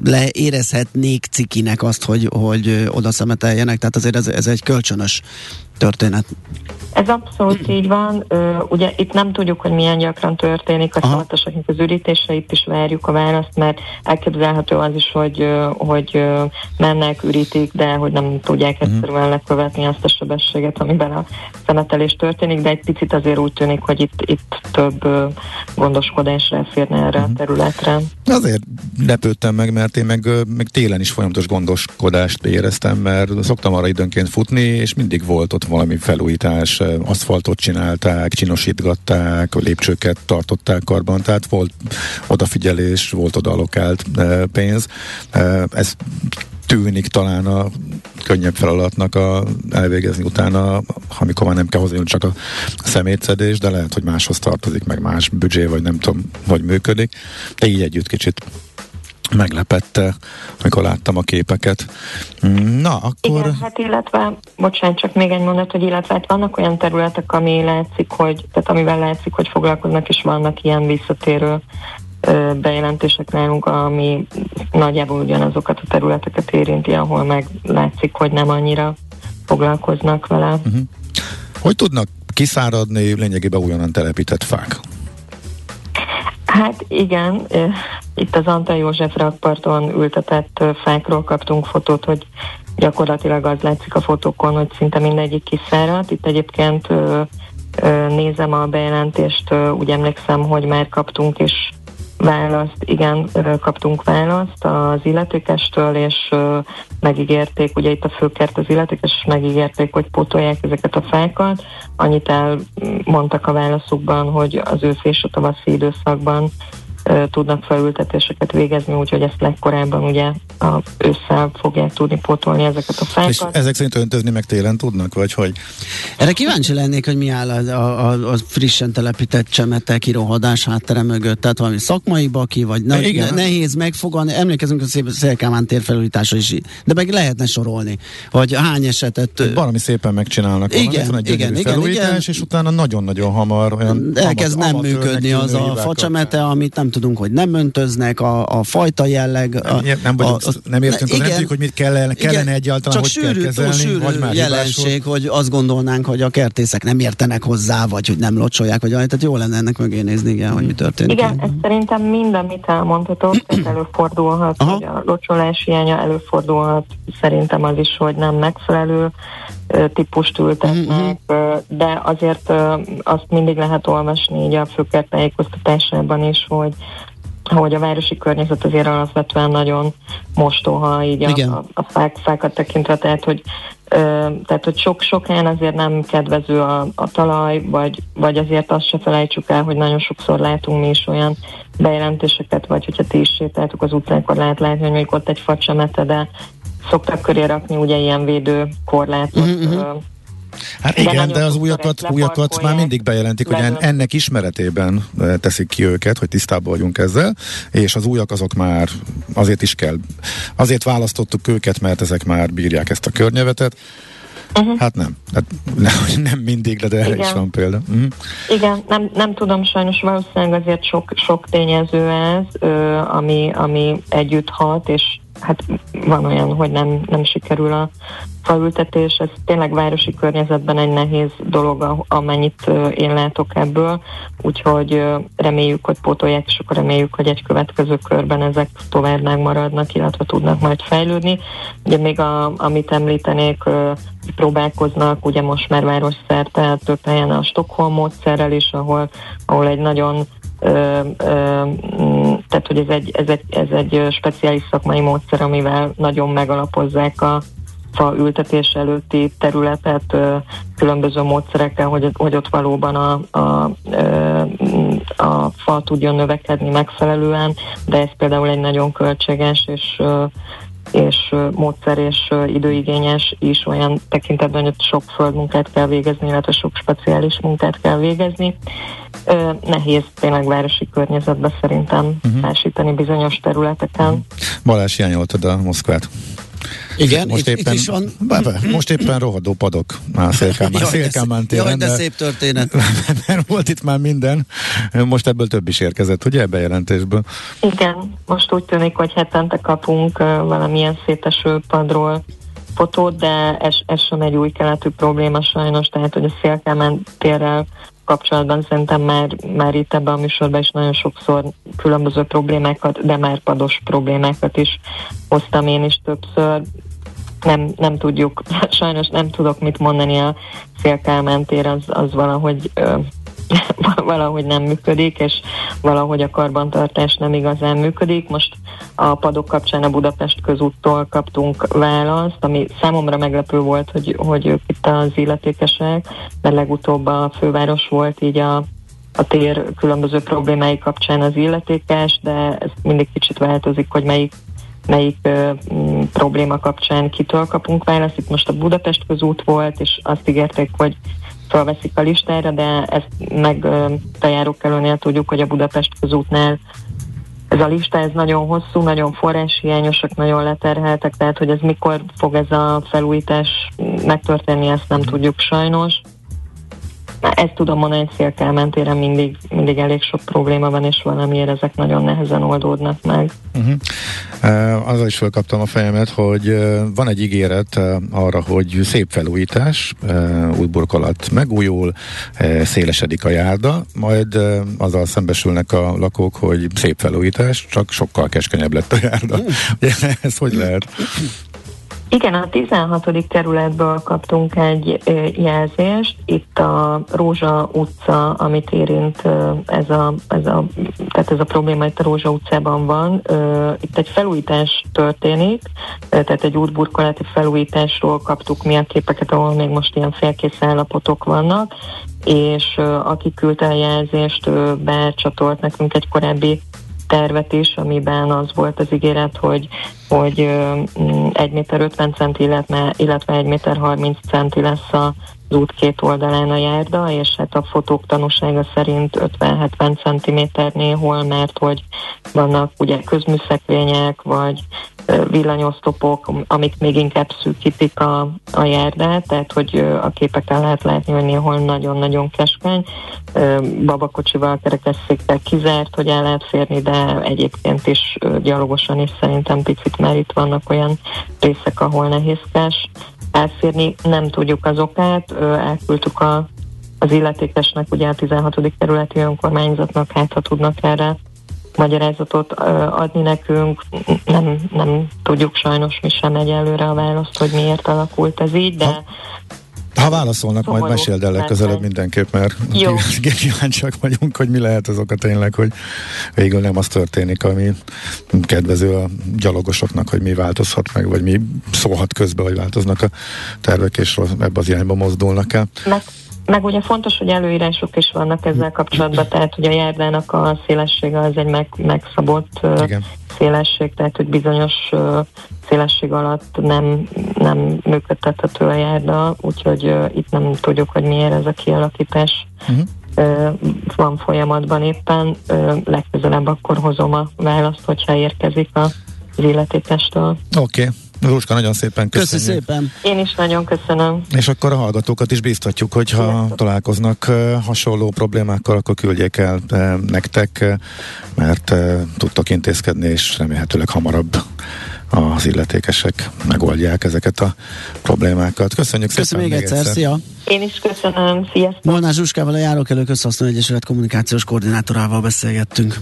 leérezhetnék cikinek azt, hogy, hogy oda szemeteljenek, tehát azért ez, ez egy kölcsönös történet. Ez abszolút így van. Ugye itt nem tudjuk, hogy milyen gyakran történik a szavatosoknak az ürítése, itt is várjuk a választ, mert elképzelhető az is, hogy, hogy mennek, ürítik, de hogy nem tudják uh-huh. egyszerűen lekövetni azt a sebességet, amiben a szemetelés történik, de egy picit azért úgy tűnik, hogy itt, itt több gondoskodás férne erre uh-huh. a mhm. területre. Azért lepődtem meg, mert én meg, meg télen is folyamatos gondoskodást éreztem, mert szoktam arra időnként futni, és mindig volt ott valami felújítás, aszfaltot csinálták, csinosítgatták, lépcsőket tartották karban, tehát volt odafigyelés, volt oda alokált pénz. Ez tűnik talán a könnyebb feladatnak a, elvégezni utána, amikor már nem kell hozni csak a szemétszedés, de lehet, hogy máshoz tartozik, meg más büdzsé, vagy nem tudom, hogy működik. De így együtt kicsit meglepette, amikor láttam a képeket. Na, akkor... Igen, hát illetve, bocsánat, csak még egy mondat, hogy illetve hát vannak olyan területek, ami látszik, hogy, tehát amivel látszik, hogy foglalkoznak, és vannak ilyen visszatérő bejelentések nálunk, ami nagyjából ugyanazokat a területeket érinti, ahol meg látszik, hogy nem annyira foglalkoznak vele. Uh-huh. Hogy tudnak kiszáradni lényegében újonnan telepített fák? Hát igen, itt az Antal József rakparton ültetett fákról kaptunk fotót, hogy gyakorlatilag az látszik a fotókon, hogy szinte mindegyik kiszáradt. Itt egyébként nézem a bejelentést, úgy emlékszem, hogy már kaptunk is választ, igen, kaptunk választ az illetékestől, és megígérték, ugye itt a főkert az illetékes, és megígérték, hogy pótolják ezeket a fákat. Annyit elmondtak a válaszukban, hogy az ősz és a tavaszi időszakban tudnak felültetéseket végezni, úgyhogy ezt legkorábban ugye a ősszel fogják tudni pótolni ezeket a fákat. És ezek szerint öntözni meg télen tudnak, vagy hogy? Erre kíváncsi lennék, hogy mi áll a, a, a frissen telepített csemete kirohadás háttere mögött, tehát valami szakmai baki, vagy ne, Igen. nehéz megfogalni. Emlékezünk a Szélkámán térfelújítása is, de meg lehetne sorolni, hogy hány esetet... Valami szépen megcsinálnak. Igen, van egy igen, igen, igen, és utána nagyon-nagyon hamar olyan elkezd nem működni az a facsemete, amit nem tudunk, hogy nem öntöznek, a, a fajta jelleg. A, nem, nem, vagyunk, a, a, nem értünk, igen, nem tudjuk, hogy mit kellene, kellene igen, egyáltalán, csak hogy sűrű, kell kezelni, sűrű vagy már jelenség, hogy azt gondolnánk, hogy a kertészek nem értenek hozzá, vagy hogy nem locsolják, vagy tehát jó lenne ennek mögé nézni, igen, hogy mi történik. Igen, ez szerintem mind, amit elmondhatok, ez előfordulhat, Aha. hogy a locsolás hiánya előfordulhat, szerintem az is, hogy nem megfelelő típust ültetnek, uh-huh. de azért azt mindig lehet olvasni így a főkert tájékoztatásában is, hogy hogy a városi környezet azért alapvetően nagyon mostoha, így a, a, a fák, fákat tekintve, tehát hogy, tehát, hogy sok-sok helyen azért nem kedvező a, a talaj, vagy, vagy azért azt se felejtsük el, hogy nagyon sokszor látunk mi is olyan bejelentéseket, vagy hogyha ti is sétáltuk az utcánkon, lehet látni, hogy még ott egy facsemete, de szoktak köré rakni ugye ilyen védő korlátot, uh-huh. Hát de igen, de az újakat, újakat már mindig bejelentik, hogy en, ennek ismeretében teszik ki őket, hogy tisztában vagyunk ezzel, és az újak azok már azért is kell. Azért választottuk őket, mert ezek már bírják ezt a környevetet. Uh-huh. Hát nem. Hát nem, nem mindig, de erre Igen. is van példa. Uh-huh. Igen, nem, nem tudom, sajnos valószínűleg azért sok, sok tényező ez, ö, ami, ami együtt hat, és hát van olyan, hogy nem, nem sikerül a faültetés, ez tényleg városi környezetben egy nehéz dolog, amennyit én látok ebből, úgyhogy reméljük, hogy pótolják, és akkor reméljük, hogy egy következő körben ezek tovább megmaradnak, illetve tudnak majd fejlődni. Ugye még a, amit említenék, próbálkoznak, ugye most már város szerte több helyen a Stockholm módszerrel is, ahol, ahol egy nagyon Ö, ö, tehát, hogy ez egy, ez, egy, ez egy speciális szakmai módszer, amivel nagyon megalapozzák a fa ültetés előtti területet ö, különböző módszerekkel, hogy, hogy ott valóban a, a, a fa tudjon növekedni megfelelően, de ez például egy nagyon költséges és és módszer és időigényes is olyan tekintetben, hogy sok földmunkát kell végezni, illetve sok speciális munkát kell végezni. Nehéz tényleg városi környezetben szerintem uh-huh. társítani bizonyos területeken. Balázs hiányoltad a Moszkvát. Igen, most itt, éppen, itt is van. Be, most éppen rohadó padok már Szélkámán, Szélkámán téren. Jaj, de szép történet. Mert volt itt már minden, most ebből több is érkezett, ugye, bejelentésből? Igen, most úgy tűnik, hogy hetente kapunk uh, valamilyen széteső padról fotót, de ez, ez sem egy új keletű probléma sajnos, tehát hogy a Szélkámán térrel kapcsolatban szerintem már, már itt ebben a műsorban is nagyon sokszor különböző problémákat, de már pados problémákat is hoztam én is többször. Nem, nem tudjuk, sajnos nem tudok mit mondani a tér, az, az valahogy ö, valahogy nem működik, és valahogy a karbantartás nem igazán működik. Most a padok kapcsán a Budapest közúttól kaptunk választ, ami számomra meglepő volt, hogy, hogy ők itt az illetékesek, mert legutóbb a főváros volt így a, a tér különböző problémái kapcsán az illetékes, de ez mindig kicsit változik, hogy melyik melyik ö, m, probléma kapcsán kitől kapunk választ. Itt most a Budapest közút volt, és azt ígérték, hogy felveszik a listára, de ezt meg bejárók előnél tudjuk, hogy a Budapest közútnál ez a lista ez nagyon hosszú, nagyon forráshiányosak, nagyon leterheltek, tehát hogy ez mikor fog ez a felújítás megtörténni, ezt nem tudjuk sajnos. Ezt tudom mondani, hogy Szélkálmán téren mindig, mindig elég sok probléma van, és valamiért ezek nagyon nehezen oldódnak meg. Uh-huh. Uh, azzal is felkaptam a fejemet, hogy uh, van egy ígéret uh, arra, hogy szép felújítás, uh, új burkolat megújul, uh, szélesedik a járda, majd uh, azzal szembesülnek a lakók, hogy szép felújítás, csak sokkal keskenyebb lett a járda. Ez hogy lehet? Igen, a 16. kerületből kaptunk egy jelzést, itt a Rózsa utca, amit érint ez a, ez a, tehát ez a probléma itt a Rózsa utcában van. Itt egy felújítás történik, tehát egy útburkolati felújításról kaptuk mi a képeket, ahol még most ilyen félkész állapotok vannak, és aki küldte a jelzést, becsatolt nekünk egy korábbi tervet is, amiben az volt az ígéret, hogy, hogy 1 méter 50 centi, illetve, illetve 1 méter 30 centi lesz az út két oldalán a járda, és hát a fotók tanúsága szerint 50-70 cm néhol, mert hogy vannak ugye közműszekvények, vagy villanyosztopok, amik még inkább szűkítik a, a járdát, tehát hogy a képeken lehet látni, hogy néhol nagyon-nagyon keskeny. Babakocsival, kerekesszékkel kizárt, hogy el lehet férni, de egyébként is gyalogosan is szerintem picit már itt vannak olyan részek, ahol nehézkes elférni. Nem tudjuk az okát, elküldtük a, az illetékesnek, ugye a 16. kerületi önkormányzatnak, hát ha tudnak erre magyarázatot adni nekünk. Nem, nem tudjuk sajnos mi sem egyelőre a választ, hogy miért alakult ez így, de ha. Ha válaszolnak, majd meséld el legközelebb mindenképp, mert kíváncsiak vagyunk, hogy mi lehet az oka tényleg, hogy végül nem az történik, ami kedvező a gyalogosoknak, hogy mi változhat meg, vagy mi szólhat közbe, hogy változnak a tervek, és ebbe az irányba mozdulnak el. Meg meg ugye fontos, hogy előírások is vannak ezzel kapcsolatban, tehát hogy a járdának a szélessége az egy meg, megszabott Igen. szélesség, tehát hogy bizonyos szélesség alatt nem, nem működtethető a járda, úgyhogy itt nem tudjuk, hogy miért ez a kialakítás uh-huh. uh, van folyamatban éppen. Legközelebb akkor hozom a választ, hogyha érkezik a az illetékestől. Oké, okay. Róska, nagyon szépen köszönjük. Köszi szépen. Én is nagyon köszönöm. És akkor a hallgatókat is biztatjuk, hogy ha Sziasztok. találkoznak hasonló problémákkal, akkor küldjék el nektek, mert tudtok intézkedni, és remélhetőleg hamarabb az illetékesek megoldják ezeket a problémákat. Köszönjük Köszönöm szépen még egyszer, egyszer. szia! Én is köszönöm, sziasztok! Molnár Zsuskával a Járókelő Közhasznú Egyesület kommunikációs koordinátorával beszélgettünk.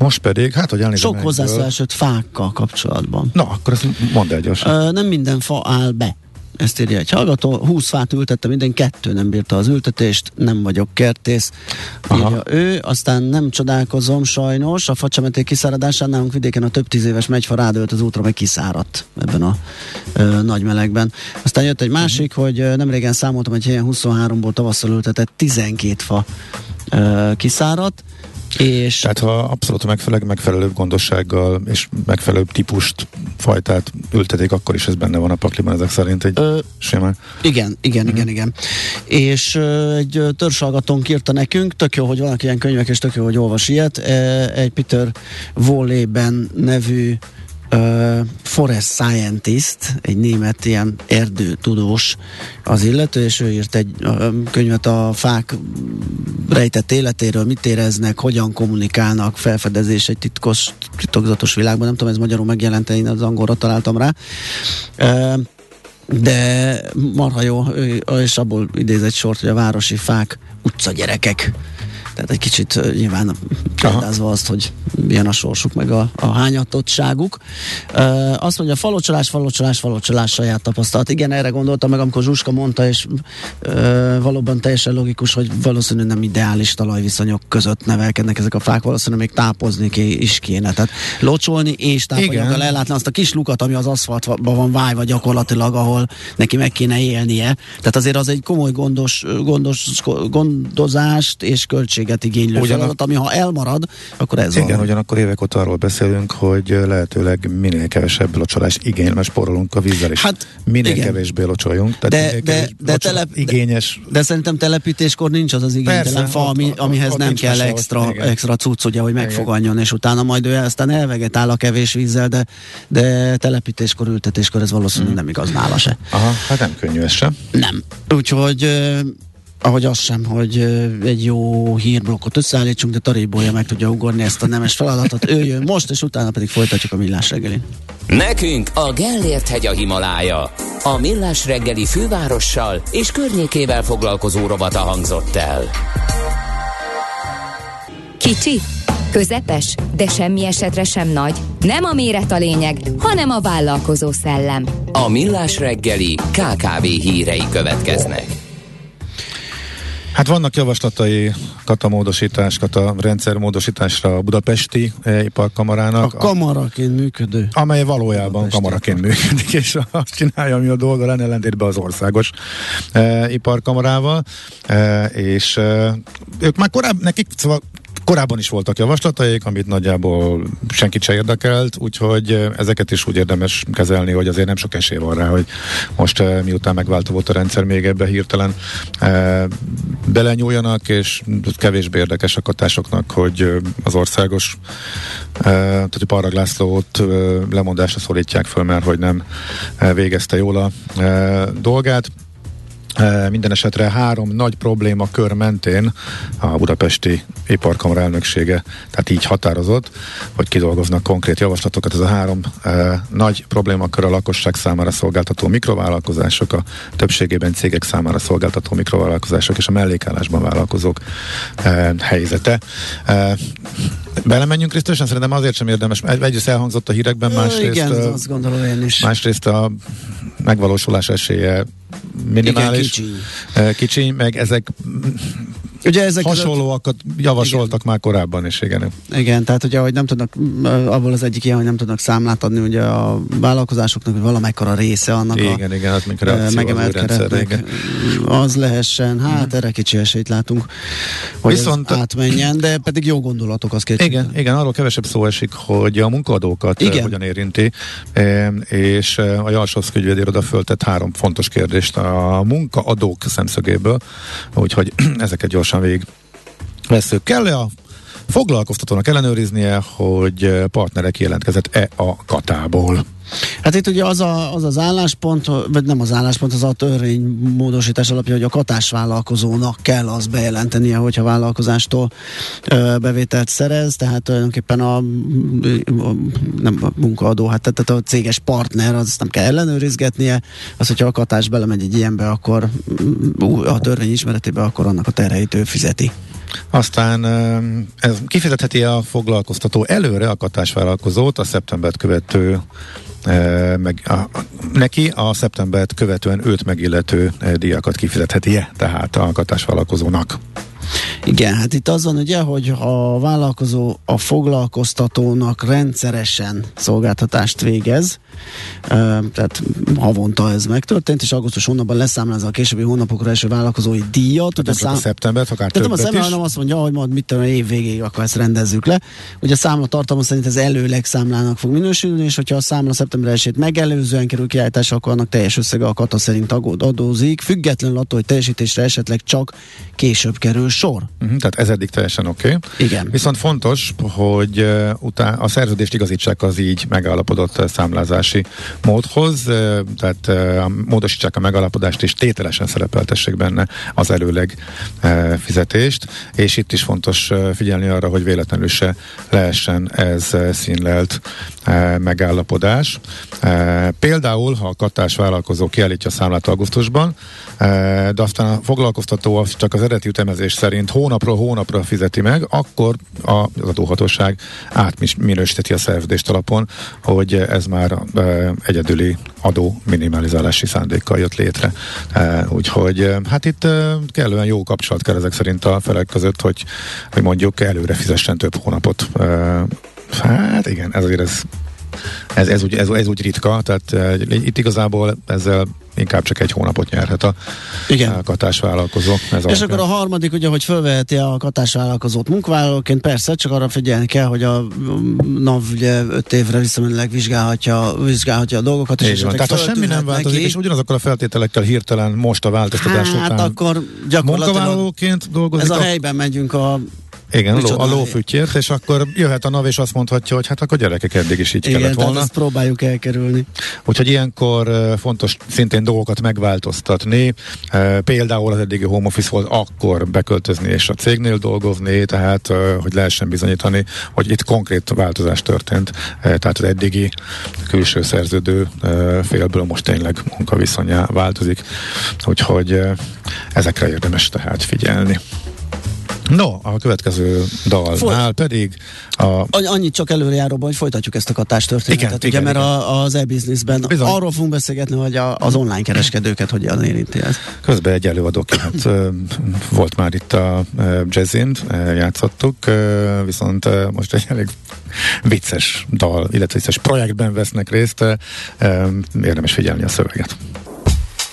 Most pedig, hát hogy elnézem Sok hozzászólás fákkal kapcsolatban. Na, akkor ezt mondd el gyorsan. Ö, nem minden fa áll be. Ezt írja egy hallgató, 20 fát ültette, minden kettő nem bírta az ültetést, nem vagyok kertész, írja Aha. ő, aztán nem csodálkozom sajnos, a facsemeték kiszáradásán nálunk vidéken a több tíz éves megyfa rádölt az útra, meg kiszáradt ebben a ö, nagy melegben. Aztán jött egy másik, uh-huh. hogy nem régen számoltam, hogy helyen 23-ból tavasszal ültetett 12 fa ö, kiszáradt, és Tehát ha abszolút megfelelő, megfelelő gondossággal és megfelelő típust, fajtát ültetik, akkor is ez benne van a pakliban ezek szerint egy ö, sémán. Igen, igen, mm. igen, igen. És ö, egy törzsalgatónk írta nekünk, tök jó, hogy vannak ilyen könyvek, és tök jó, hogy olvas ilyet. E, egy Peter Vollében nevű Uh, forest scientist, egy német ilyen erdőtudós az illető, és ő írt egy uh, könyvet a fák rejtett életéről, mit éreznek, hogyan kommunikálnak, felfedezés egy titkos, titokzatos világban, nem tudom, ez magyarul megjelent, én az angolra találtam rá. Uh, de marha jó, és abból idéz egy sort, hogy a városi fák utcagyerekek tehát egy kicsit nyilván példázva azt, hogy milyen a sorsuk, meg a, a hányatottságuk. Uh, azt mondja, falocsolás, falocsolás, falocsolás saját tapasztalat. Igen, erre gondoltam meg, amikor Zsuska mondta, és uh, valóban teljesen logikus, hogy valószínűleg nem ideális talajviszonyok között nevelkednek ezek a fák, valószínűleg még tápozni is kéne. Tehát locsolni és tápanyaggal ellátni azt a kis lukat, ami az aszfaltban van vájva gyakorlatilag, ahol neki meg kéne élnie. Tehát azért az egy komoly gondos, gondos gondozást és költség költséget igénylő Ugyanak... feladat, ami ha elmarad, akkor ez Igen, van. ugyanakkor évek óta arról beszélünk, hogy lehetőleg minél kevesebb locsolás igényel, sporolunk a vízzel, és hát, minél igen. kevésbé locsoljunk. Tehát de, de, de, telep, igényes. De, de szerintem telepítéskor nincs az az igénytelen Persze, fa, ami, amihez ott, nem ott kell extra, ott, extra cucc, ugye, hogy megfogadjon, és utána majd ő aztán elvegetál a kevés vízzel, de, de telepítéskor, ültetéskor ez valószínűleg hmm. nem igaz nála se. Aha, hát nem könnyű ez sem. Nem. Úgyhogy ahogy az sem, hogy egy jó hírblokkot összeállítsunk, de Tarébolya meg tudja ugorni ezt a nemes feladatot. Ő jön most, és utána pedig folytatjuk a millás reggelin. Nekünk a Gellért hegy a Himalája. A millás reggeli fővárossal és környékével foglalkozó robata hangzott el. Kicsi, közepes, de semmi esetre sem nagy. Nem a méret a lényeg, hanem a vállalkozó szellem. A millás reggeli KKV hírei következnek. Hát vannak javaslatai katamódosítás, kata rendszermódosításra a budapesti eh, iparkamarának. A kamaraként működő. Amely valójában kamaraként működik, és azt csinálja, ami a dolga lenne ellentétben az országos eh, iparkamarával. Eh, és eh, ők már korábban, nekik szóval Korábban is voltak javaslataik, amit nagyjából senkit se érdekelt, úgyhogy ezeket is úgy érdemes kezelni, hogy azért nem sok esély van rá, hogy most miután megváltozott a rendszer, még ebbe hirtelen e, belenyúljanak, és kevésbé érdekes a katásoknak, hogy az országos, e, tehát a Parag Lászlót e, lemondásra szólítják föl, mert hogy nem végezte jól a e, dolgát. Minden esetre három nagy probléma kör mentén a budapesti iparkamara elnöksége, tehát így határozott, hogy kidolgoznak konkrét javaslatokat. Ez a három e, nagy problémakör a lakosság számára szolgáltató mikrovállalkozások, a többségében cégek számára szolgáltató mikrovállalkozások és a mellékállásban vállalkozók helyzete. Belemenjünk Krisztusan, szerintem azért sem érdemes. Egyrészt elhangzott a hírekben, másrészt, Igen, azt gondolom én is. másrészt a megvalósulás esélye minimális. Igen, kicsi. kicsi, meg ezek Ugye ezek hasonlóakat javasoltak igen. már korábban is, igen. Igen, tehát ugye, hogy nem tudnak, abból az egyik ilyen, hogy nem tudnak számlát adni ugye a vállalkozásoknak, hogy valamekkora része annak igen, a igen, az megemelt keretnek az lehessen, hát mm. erre kicsi esélyt látunk, hogy Viszont, átmenjen, de pedig jó gondolatok az két. Igen, igen, arról kevesebb szó esik, hogy a munkaadókat igen. hogyan érinti, és a Jalsovszki ügyvédiroda föltett három fontos kérdést a munkaadók szemszögéből, úgyhogy ezeket gyorsan gyorsan végig veszük. Kell-e a foglalkoztatónak ellenőriznie, hogy partnerek jelentkezett-e a katából? Hát itt ugye az, a, az az álláspont, vagy nem az álláspont, az a törvény módosítás alapja, hogy a katásvállalkozónak kell az bejelentenie, hogyha vállalkozástól ö, bevételt szerez, tehát tulajdonképpen a, a, nem a munkaadó, hát tehát a céges partner, az nem kell ellenőrizgetnie, az, hogyha a katás belemegy egy ilyenbe, akkor a törvény ismeretében, akkor annak a terheit ő fizeti. Aztán ez kifizetheti a foglalkoztató előre a katásvállalkozót a szeptembert követő meg a, neki a szeptembert követően őt megillető díjakat kifizetheti-e, tehát a katásvállalkozónak. Igen, hát itt az van ugye, hogy a vállalkozó a foglalkoztatónak rendszeresen szolgáltatást végez, tehát havonta ez megtörtént, és augusztus hónapban leszámlázza a későbbi hónapokra eső vállalkozói díjat. Ugye szám... a szeptember, akár tehát többet a szemmel, hanem azt mondja, hogy majd mit tudom, év végéig akkor ezt rendezzük le. Ugye a számla tartalma szerint ez előleg számlának fog minősülni, és hogyha a számla szeptember esét megelőzően kerül kiállításra, akkor annak teljes összege a kata szerint adózik, függetlenül attól, hogy teljesítésre esetleg csak később kerül sor. Uh-huh, tehát ez eddig teljesen oké. Okay. Igen. Viszont fontos, hogy uh, után a szerződést igazítsák az így megállapodott uh, számlázási módhoz, uh, tehát uh, módosítsák a megállapodást és tételesen szerepeltessék benne az előleg uh, fizetést, és itt is fontos uh, figyelni arra, hogy véletlenül se lehessen ez uh, színlelt uh, megállapodás. Uh, például, ha a katás vállalkozó kiállítja a számlát augusztusban, uh, de aztán a foglalkoztató az csak az eredeti ütemezés szerint hónapról hónapra fizeti meg, akkor az adóhatóság átminősíteti a szerződést alapon, hogy ez már egyedüli adó minimalizálási szándékkal jött létre. Úgyhogy hát itt kellően jó kapcsolat kell ezek szerint a felek között, hogy, hogy mondjuk előre fizessen több hónapot. Hát igen, ez azért ez ez, ez, úgy, ez, ez úgy ritka, tehát uh, itt igazából ezzel inkább csak egy hónapot nyerhet a, Igen. katásvállalkozó. Ez És akkor a harmadik, ugye, hogy fölveheti a katásvállalkozót munkavállalóként, persze, csak arra figyelni kell, hogy a NAV ugye öt évre visszamenőleg vizsgálhatja, vizsgálhatja a dolgokat. És van. Tehát ha semmi nem változik, neki, és ugyanazokkal a feltételekkel hirtelen most a változtatás hát, után akkor gyakorlatilag munkavállalóként dolgozik. Ez a, a helyben megyünk a Igen, ló, Micsoda a lófütyért, és akkor jöhet a NAV, és azt mondhatja, hogy hát akkor gyerekek eddig is így Igen, kellett tehát volna. ezt próbáljuk elkerülni. Úgyhogy ilyenkor fontos szintén dolgokat megváltoztatni. Például az eddigi home office volt akkor beköltözni és a cégnél dolgozni, tehát eh, hogy lehessen bizonyítani, hogy itt konkrét változás történt. Eh, Tehát az eddigi külső szerződő félből most tényleg munkaviszonya változik. Úgyhogy ezekre érdemes tehát figyelni. No, a következő dalnál pedig a Annyi- Annyit csak előrejáróban, hogy folytatjuk ezt a katástörténetet, Igen, ugye, igen, mert igen. A, az e-businessben Bizony. arról fogunk beszélgetni, hogy a, az online kereskedőket hogyan érinti ez. Közben egy előadó ö, volt már itt a ö, jazzin, ö, játszottuk, viszont most egy elég vicces dal, illetve vicces projektben vesznek részt, érdemes figyelni a szöveget.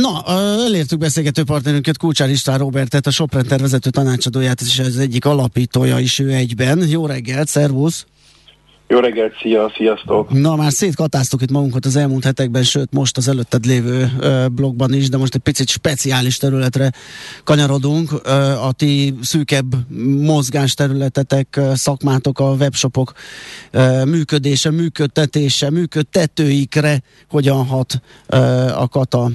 Na, elértük beszélgető partnerünket, Kulcsár István Robertet, a Soprenter vezető tanácsadóját, és az egyik alapítója is ő egyben. Jó reggelt, szervusz! Jó reggelt, szia, sziasztok! Na, már szétkatáztuk itt magunkat az elmúlt hetekben, sőt most az előtted lévő blogban is, de most egy picit speciális területre kanyarodunk. A ti szűkebb mozgásterületetek, szakmátok, a webshopok működése, működtetése, működtetőikre hogyan hat a kata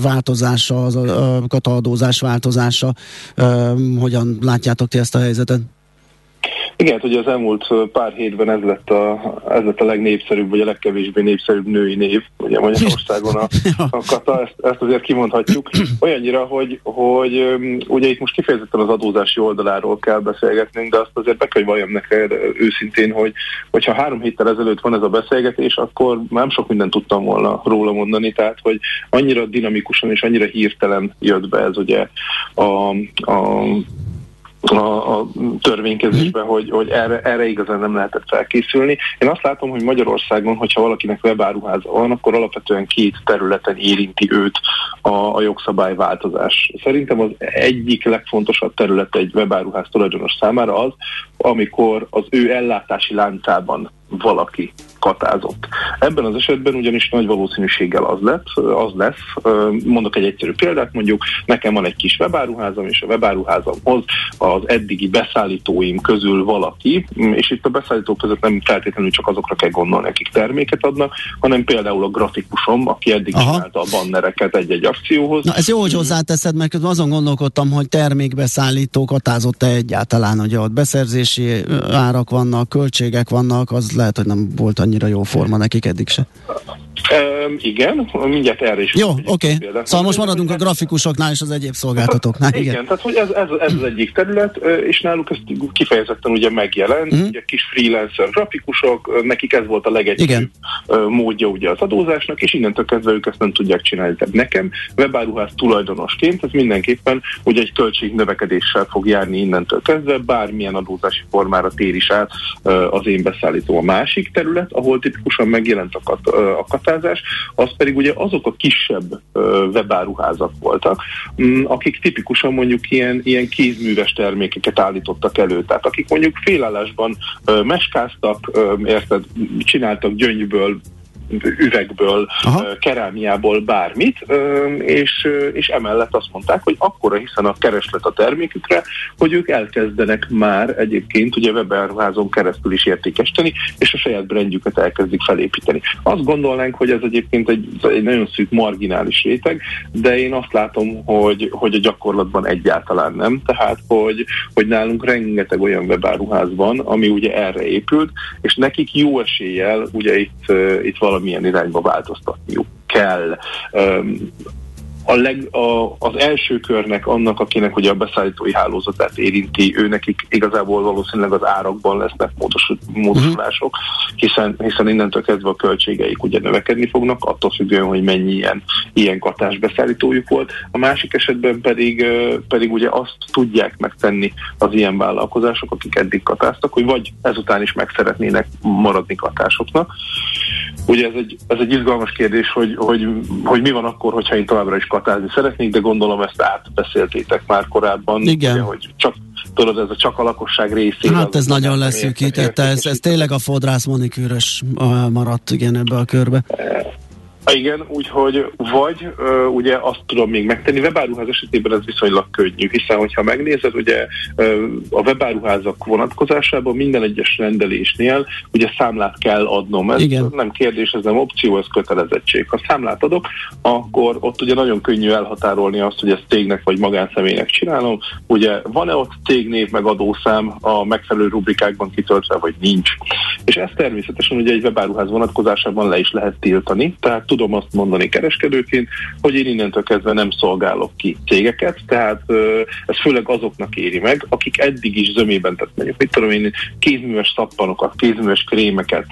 változása, a, a kata adózás változása, hogyan látjátok ti ezt a helyzetet? Igen, ugye az elmúlt pár hétben ez lett, a, ez lett a legnépszerűbb, vagy a legkevésbé népszerűbb női név, ugye Magyarországon a, a kata, ezt, ezt azért kimondhatjuk. Olyannyira, hogy, hogy öm, ugye itt most kifejezetten az adózási oldaláról kell beszélgetnünk, de azt azért be kell, hogy valljam neked őszintén, hogy hogyha három héttel ezelőtt van ez a beszélgetés, akkor nem sok mindent tudtam volna róla mondani, tehát hogy annyira dinamikusan és annyira hirtelen jött be ez ugye a, a a, a törvénykezésben, hogy, hogy erre, erre igazán nem lehetett felkészülni. Én azt látom, hogy Magyarországon, hogyha valakinek webáruháza van, akkor alapvetően két területen érinti őt a, a jogszabályváltozás. Szerintem az egyik legfontosabb terület egy webáruház tulajdonos számára az, amikor az ő ellátási láncában valaki katázott. Ebben az esetben ugyanis nagy valószínűséggel az lett, az lesz, mondok egy egyszerű példát, mondjuk nekem van egy kis webáruházam, és a webáruházamhoz az eddigi beszállítóim közül valaki, és itt a beszállítók között nem feltétlenül csak azokra kell gondolni, akik terméket adnak, hanem például a grafikusom, aki eddig Aha. csinálta a bannereket egy-egy akcióhoz. Na ez jó, hogy hozzáteszed, mert azon gondolkodtam, hogy termékbeszállító katázott-e egyáltalán, hogy ott beszerzési ö, árak vannak, költségek vannak, az lehet, hogy nem volt annyira jó forma nekik eddig se. Ehm, igen, mindjárt erre is. Jó, oké. Okay. Szóval most maradunk a grafikusoknál és az egyéb szolgáltatóknál. Igen, Igen. tehát hogy ez, ez, ez az egyik terület, és náluk ez kifejezetten ugye megjelent, uh-huh. ugye kis freelancer grafikusok, nekik ez volt a legegyszerűbb Igen. módja ugye az adózásnak, és innentől kezdve ők ezt nem tudják csinálni. Tehát nekem webáruház tulajdonosként ez mindenképpen ugye egy költségnövekedéssel fog járni innentől kezdve, bármilyen adózási formára tér is át az én beszállító. A másik terület, ahol tipikusan megjelent a, kat, a katázás, az pedig ugye azok a kisebb webáruházak voltak, m, akik tipikusan mondjuk ilyen, ilyen kézműves termékeket állítottak elő. Tehát akik mondjuk félállásban meskáztak, érted, csináltak gyöngyből üvegből, Aha. kerámiából bármit, és, és emellett azt mondták, hogy akkora hiszen a kereslet a termékükre, hogy ők elkezdenek már egyébként ugye webáruházon keresztül is értékesíteni, és a saját brandjüket elkezdik felépíteni. Azt gondolnánk, hogy ez egyébként egy, egy nagyon szűk marginális réteg, de én azt látom, hogy, hogy a gyakorlatban egyáltalán nem, tehát hogy, hogy nálunk rengeteg olyan webáruház van, ami ugye erre épült, és nekik jó eséllyel ugye itt, itt valamilyen irányba változtatniuk kell. A leg, a, az első körnek annak, akinek ugye a beszállítói hálózatát érinti, ő nekik igazából valószínűleg az árakban lesznek módos, módosulások, hiszen, hiszen innentől kezdve a költségeik ugye növekedni fognak, attól függően, hogy mennyi ilyen, ilyen katásbeszállítójuk volt. A másik esetben pedig, pedig ugye azt tudják megtenni az ilyen vállalkozások, akik eddig katáztak, hogy vagy ezután is meg szeretnének maradni katásoknak. Ugye ez egy, ez egy izgalmas kérdés, hogy, hogy, hogy mi van akkor, hogyha én továbbra is katázni szeretnék, de gondolom ezt átbeszéltétek már korábban. Igen. Ugye, hogy csak tudod, ez a csak a lakosság részére. Hát ez nagyon leszűkítette, ez, ez tényleg a fodrász monikűrös maradt igen ebbe a körbe. Igen, úgyhogy vagy ö, ugye azt tudom még megtenni, webáruház esetében ez viszonylag könnyű, hiszen hogyha megnézed, ugye ö, a webáruházak vonatkozásában minden egyes rendelésnél ugye számlát kell adnom. Ez Igen. nem kérdés, ez nem opció, ez kötelezettség. Ha számlát adok, akkor ott ugye nagyon könnyű elhatárolni azt, hogy ezt cégnek vagy magánszemélynek csinálom. Ugye van-e ott cégnév meg adószám a megfelelő rubrikákban kitöltve, vagy nincs. És ezt természetesen ugye egy webáruház vonatkozásában le is lehet tiltani, tehát tudom azt mondani kereskedőként, hogy én innentől kezdve nem szolgálok ki cégeket, tehát ez főleg azoknak éri meg, akik eddig is zömében, tehát mondjuk, mit tudom én, kézműves szappanokat, kézműves krémeket,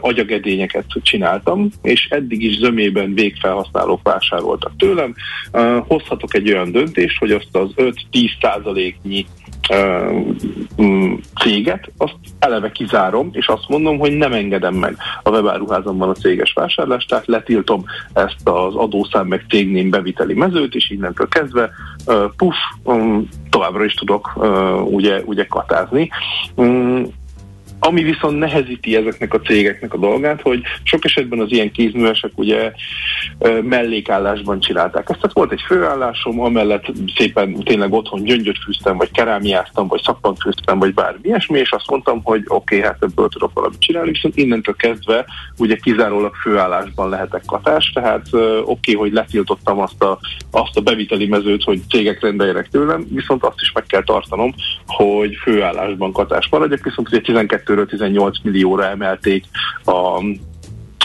agyagedényeket csináltam, és eddig is zömében végfelhasználók vásároltak tőlem. Hozhatok egy olyan döntést, hogy azt az 5-10 százaléknyi mm, céget, azt eleve kizárom, és azt mondom, hogy nem engedem meg a webáruházamban a céges vásárlást, tehát letiltom ezt az adószám meg cégném beviteli mezőt, és innentől kezdve puff, um, továbbra is tudok ugye, ugye katázni. Ami viszont nehezíti ezeknek a cégeknek a dolgát, hogy sok esetben az ilyen kézművesek ugye mellékállásban csinálták ezt. Tehát volt egy főállásom, amellett szépen tényleg otthon gyöngyöt fűztem, vagy kerámiáztam, vagy szappant fűztem, vagy bármi ilyesmi, és azt mondtam, hogy oké, okay, hát ebből tudok valamit csinálni, viszont innentől kezdve ugye kizárólag főállásban lehetek katás, tehát oké, okay, hogy letiltottam azt a, azt a beviteli mezőt, hogy cégek rendeljenek tőlem, viszont azt is meg kell tartanom, hogy főállásban katás maradjak, viszont ugye 12 18 millióra emelték a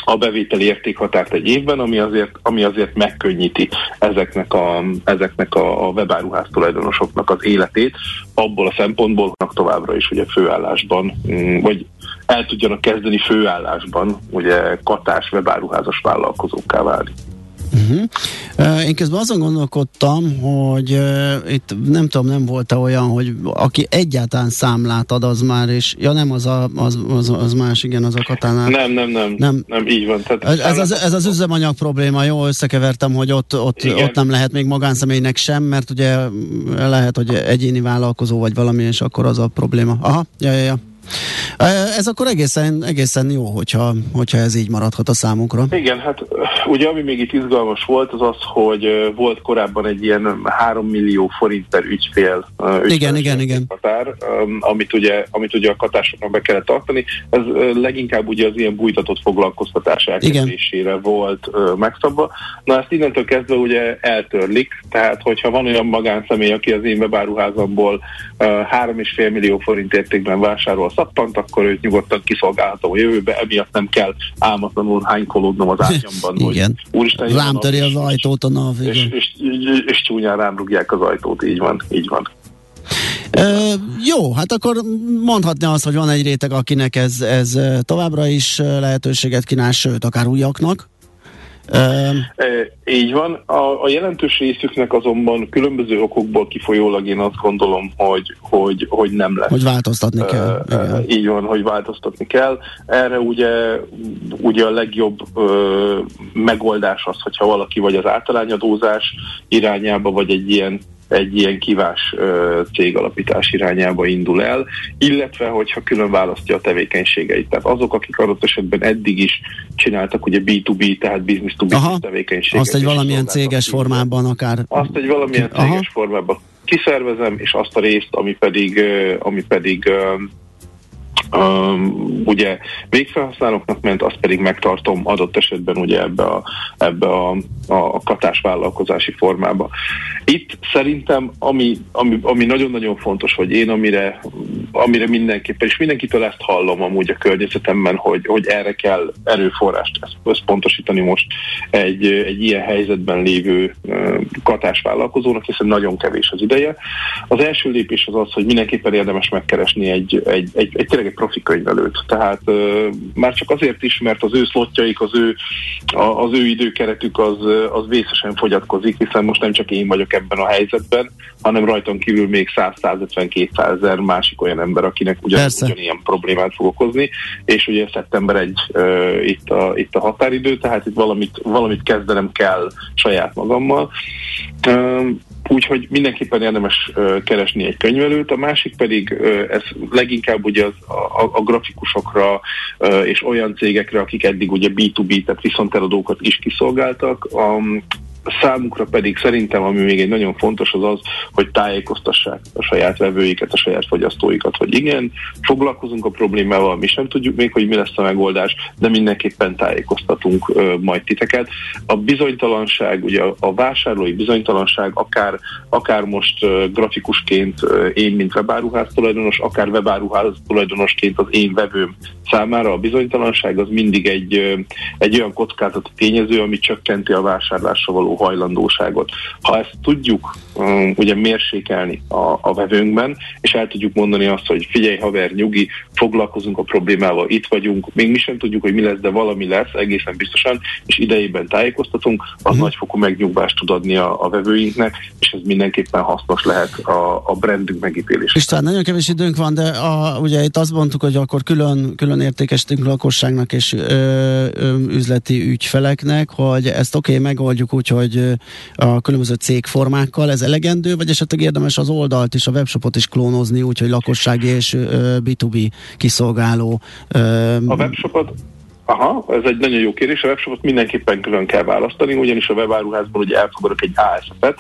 a bevételi értékhatárt egy évben, ami azért, ami azért megkönnyíti ezeknek a, ezeknek a, a webáruház tulajdonosoknak az életét, abból a szempontból, továbbra is ugye főállásban, vagy el tudjanak kezdeni főállásban ugye katás webáruházas vállalkozókká válni. Uh-huh. Uh, én közben azon gondolkodtam, hogy uh, itt nem tudom, nem volt-e olyan, hogy aki egyáltalán számlát ad, az már, és ja nem, az, a, az, az, az más, igen, az a katánál. Nem, nem, nem, nem, nem így van. Tehát ez, ez, az, ez az üzemanyag probléma, jó, összekevertem, hogy ott, ott, ott nem lehet még magánszemélynek sem, mert ugye lehet, hogy egyéni vállalkozó vagy valami, és akkor az a probléma. Aha, ja, ja, ja. Ez akkor egészen, egészen jó, hogyha, hogyha ez így maradhat a számunkra. Igen, hát ugye ami még itt izgalmas volt, az az, hogy volt korábban egy ilyen 3 millió forint per ügyfél, ügyfél igen, igen, igen. határ, amit ugye, amit ugye a katásoknak be kellett tartani. Ez leginkább ugye az ilyen bújtatott foglalkoztatás elkezdésére volt megszabva. Na ezt innentől kezdve ugye eltörlik, tehát hogyha van olyan magánszemély, aki az én webáruházamból 3,5 millió forint értékben vásárol szappant, akkor őt nyugodtan kiszolgálhatom a jövőbe, emiatt nem kell álmatlanul hánykolódnom az ágyamban. igen. Úristen, rám töri az ajtót a NAV, és, és, és, és csúnyán rám rúgják az ajtót, így van, így van. E, jó, hát akkor mondhatni azt, hogy van egy réteg, akinek ez, ez továbbra is lehetőséget kínál, sőt, akár újaknak. E, így van. A, a jelentős részüknek azonban különböző okokból kifolyólag én azt gondolom, hogy, hogy, hogy nem lesz. Hogy változtatni kell. E, így van, hogy változtatni kell. Erre ugye, ugye a legjobb e, megoldás az, hogyha valaki vagy az általányadózás irányába, vagy egy ilyen egy ilyen kivás cégalapítás irányába indul el, illetve hogyha külön választja a tevékenységeit. Tehát azok, akik adott esetben eddig is csináltak ugye B2B, tehát business to business tevékenységet. Azt egy valamilyen céges formában akár. Azt egy valamilyen céges Aha. formában kiszervezem, és azt a részt, ami pedig, ami pedig Um, ugye végfelhasználóknak ment, azt pedig megtartom adott esetben ugye ebbe a, ebbe a, a katás vállalkozási formába. Itt szerintem, ami, ami, ami nagyon-nagyon fontos, hogy én amire, amire mindenképpen, és mindenkitől ezt hallom amúgy a környezetemben, hogy, hogy erre kell erőforrást összpontosítani most egy, egy ilyen helyzetben lévő katás vállalkozónak, hiszen nagyon kevés az ideje. Az első lépés az az, hogy mindenképpen érdemes megkeresni egy, egy, egy, egy tényleg egy profi könyvelőt. Tehát uh, már csak azért is, mert az ő szlotjaik, az ő, a, az ő időkeretük az, az vészesen fogyatkozik, hiszen most nem csak én vagyok ebben a helyzetben, hanem rajtam kívül még 100-150-200 ezer másik olyan ember, akinek ugyan, ugyanilyen problémát fog okozni, és ugye szeptember 1 uh, itt, a, itt a határidő, tehát itt valamit, valamit kezdenem kell saját magammal. Uh, Úgyhogy mindenképpen érdemes keresni egy könyvelőt, a másik pedig ez leginkább ugye az, a, a grafikusokra és olyan cégekre, akik eddig ugye B2B, tehát viszonteladókat is kiszolgáltak. Számukra pedig szerintem, ami még egy nagyon fontos, az az, hogy tájékoztassák a saját vevőiket, a saját fogyasztóikat, hogy igen, foglalkozunk a problémával, mi sem tudjuk még, hogy mi lesz a megoldás, de mindenképpen tájékoztatunk ö, majd titeket. A bizonytalanság, ugye a, a vásárlói bizonytalanság, akár, akár most ö, grafikusként ö, én, mint webáruház tulajdonos, akár webáruház tulajdonosként az én vevőm számára a bizonytalanság az mindig egy, ö, egy olyan kockázati tényező, ami csökkenti a vásárlásra való való hajlandóságot. Ha ezt tudjuk um, ugye mérsékelni a, a vevőnkben, és el tudjuk mondani azt, hogy figyelj haver, nyugi, foglalkozunk a problémával, itt vagyunk, még mi sem tudjuk, hogy mi lesz, de valami lesz, egészen biztosan, és idejében tájékoztatunk, az uh-huh. nagyfokú megnyugvást tud adni a, a vevőinknek, és ez mindenképpen hasznos lehet a, a brandünk megítélésére. István, nagyon kevés időnk van, de a, ugye itt azt mondtuk, hogy akkor külön, külön értékesítünk lakosságnak és ö, ö, üzleti ügyfeleknek, hogy ezt oké, okay, megoldjuk úgy, hogy hogy a különböző cégformákkal ez elegendő, vagy esetleg érdemes az oldalt és a webshopot is klónozni, úgyhogy lakossági és B2B kiszolgáló. A webshopot Aha, ez egy nagyon jó kérdés. A webshopot mindenképpen külön kell választani, ugyanis a webáruházból ugye elfogadok egy ASF-et,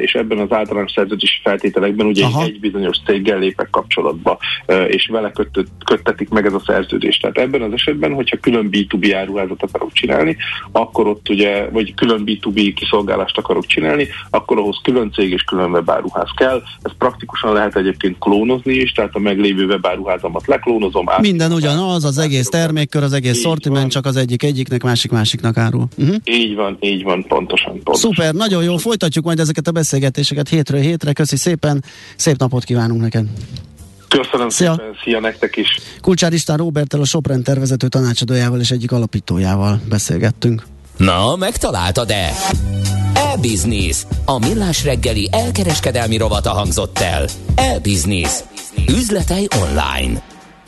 és ebben az általános szerződési feltételekben ugye Aha. egy bizonyos céggel lépek kapcsolatba, és vele köttet, köttetik meg ez a szerződést. Tehát ebben az esetben, hogyha külön B2B áruházat akarok csinálni, akkor ott ugye, vagy külön B2B kiszolgálást akarok csinálni, akkor ahhoz külön cég és külön webáruház kell. Ez praktikusan lehet egyébként klónozni is, tehát a meglévő webáruházamat leklónozom. Minden ugyanaz, az egész termékkör, az egész szortiment, csak az egyik egyiknek, másik másiknak árul. Uh-huh. Így van, így van, pontosan, pontosan. Szuper, nagyon jó, folytatjuk majd ezeket a beszélgetéseket hétről hétre. Köszi szépen, szép napot kívánunk neked. Köszönöm szia. szépen, szia nektek is. Kulcsár István Robertel, a Sopren tervezető tanácsadójával és egyik alapítójával beszélgettünk. Na, megtaláltad-e? E-Business. A millás reggeli elkereskedelmi rovata hangzott el. E-Business. Üzletei online.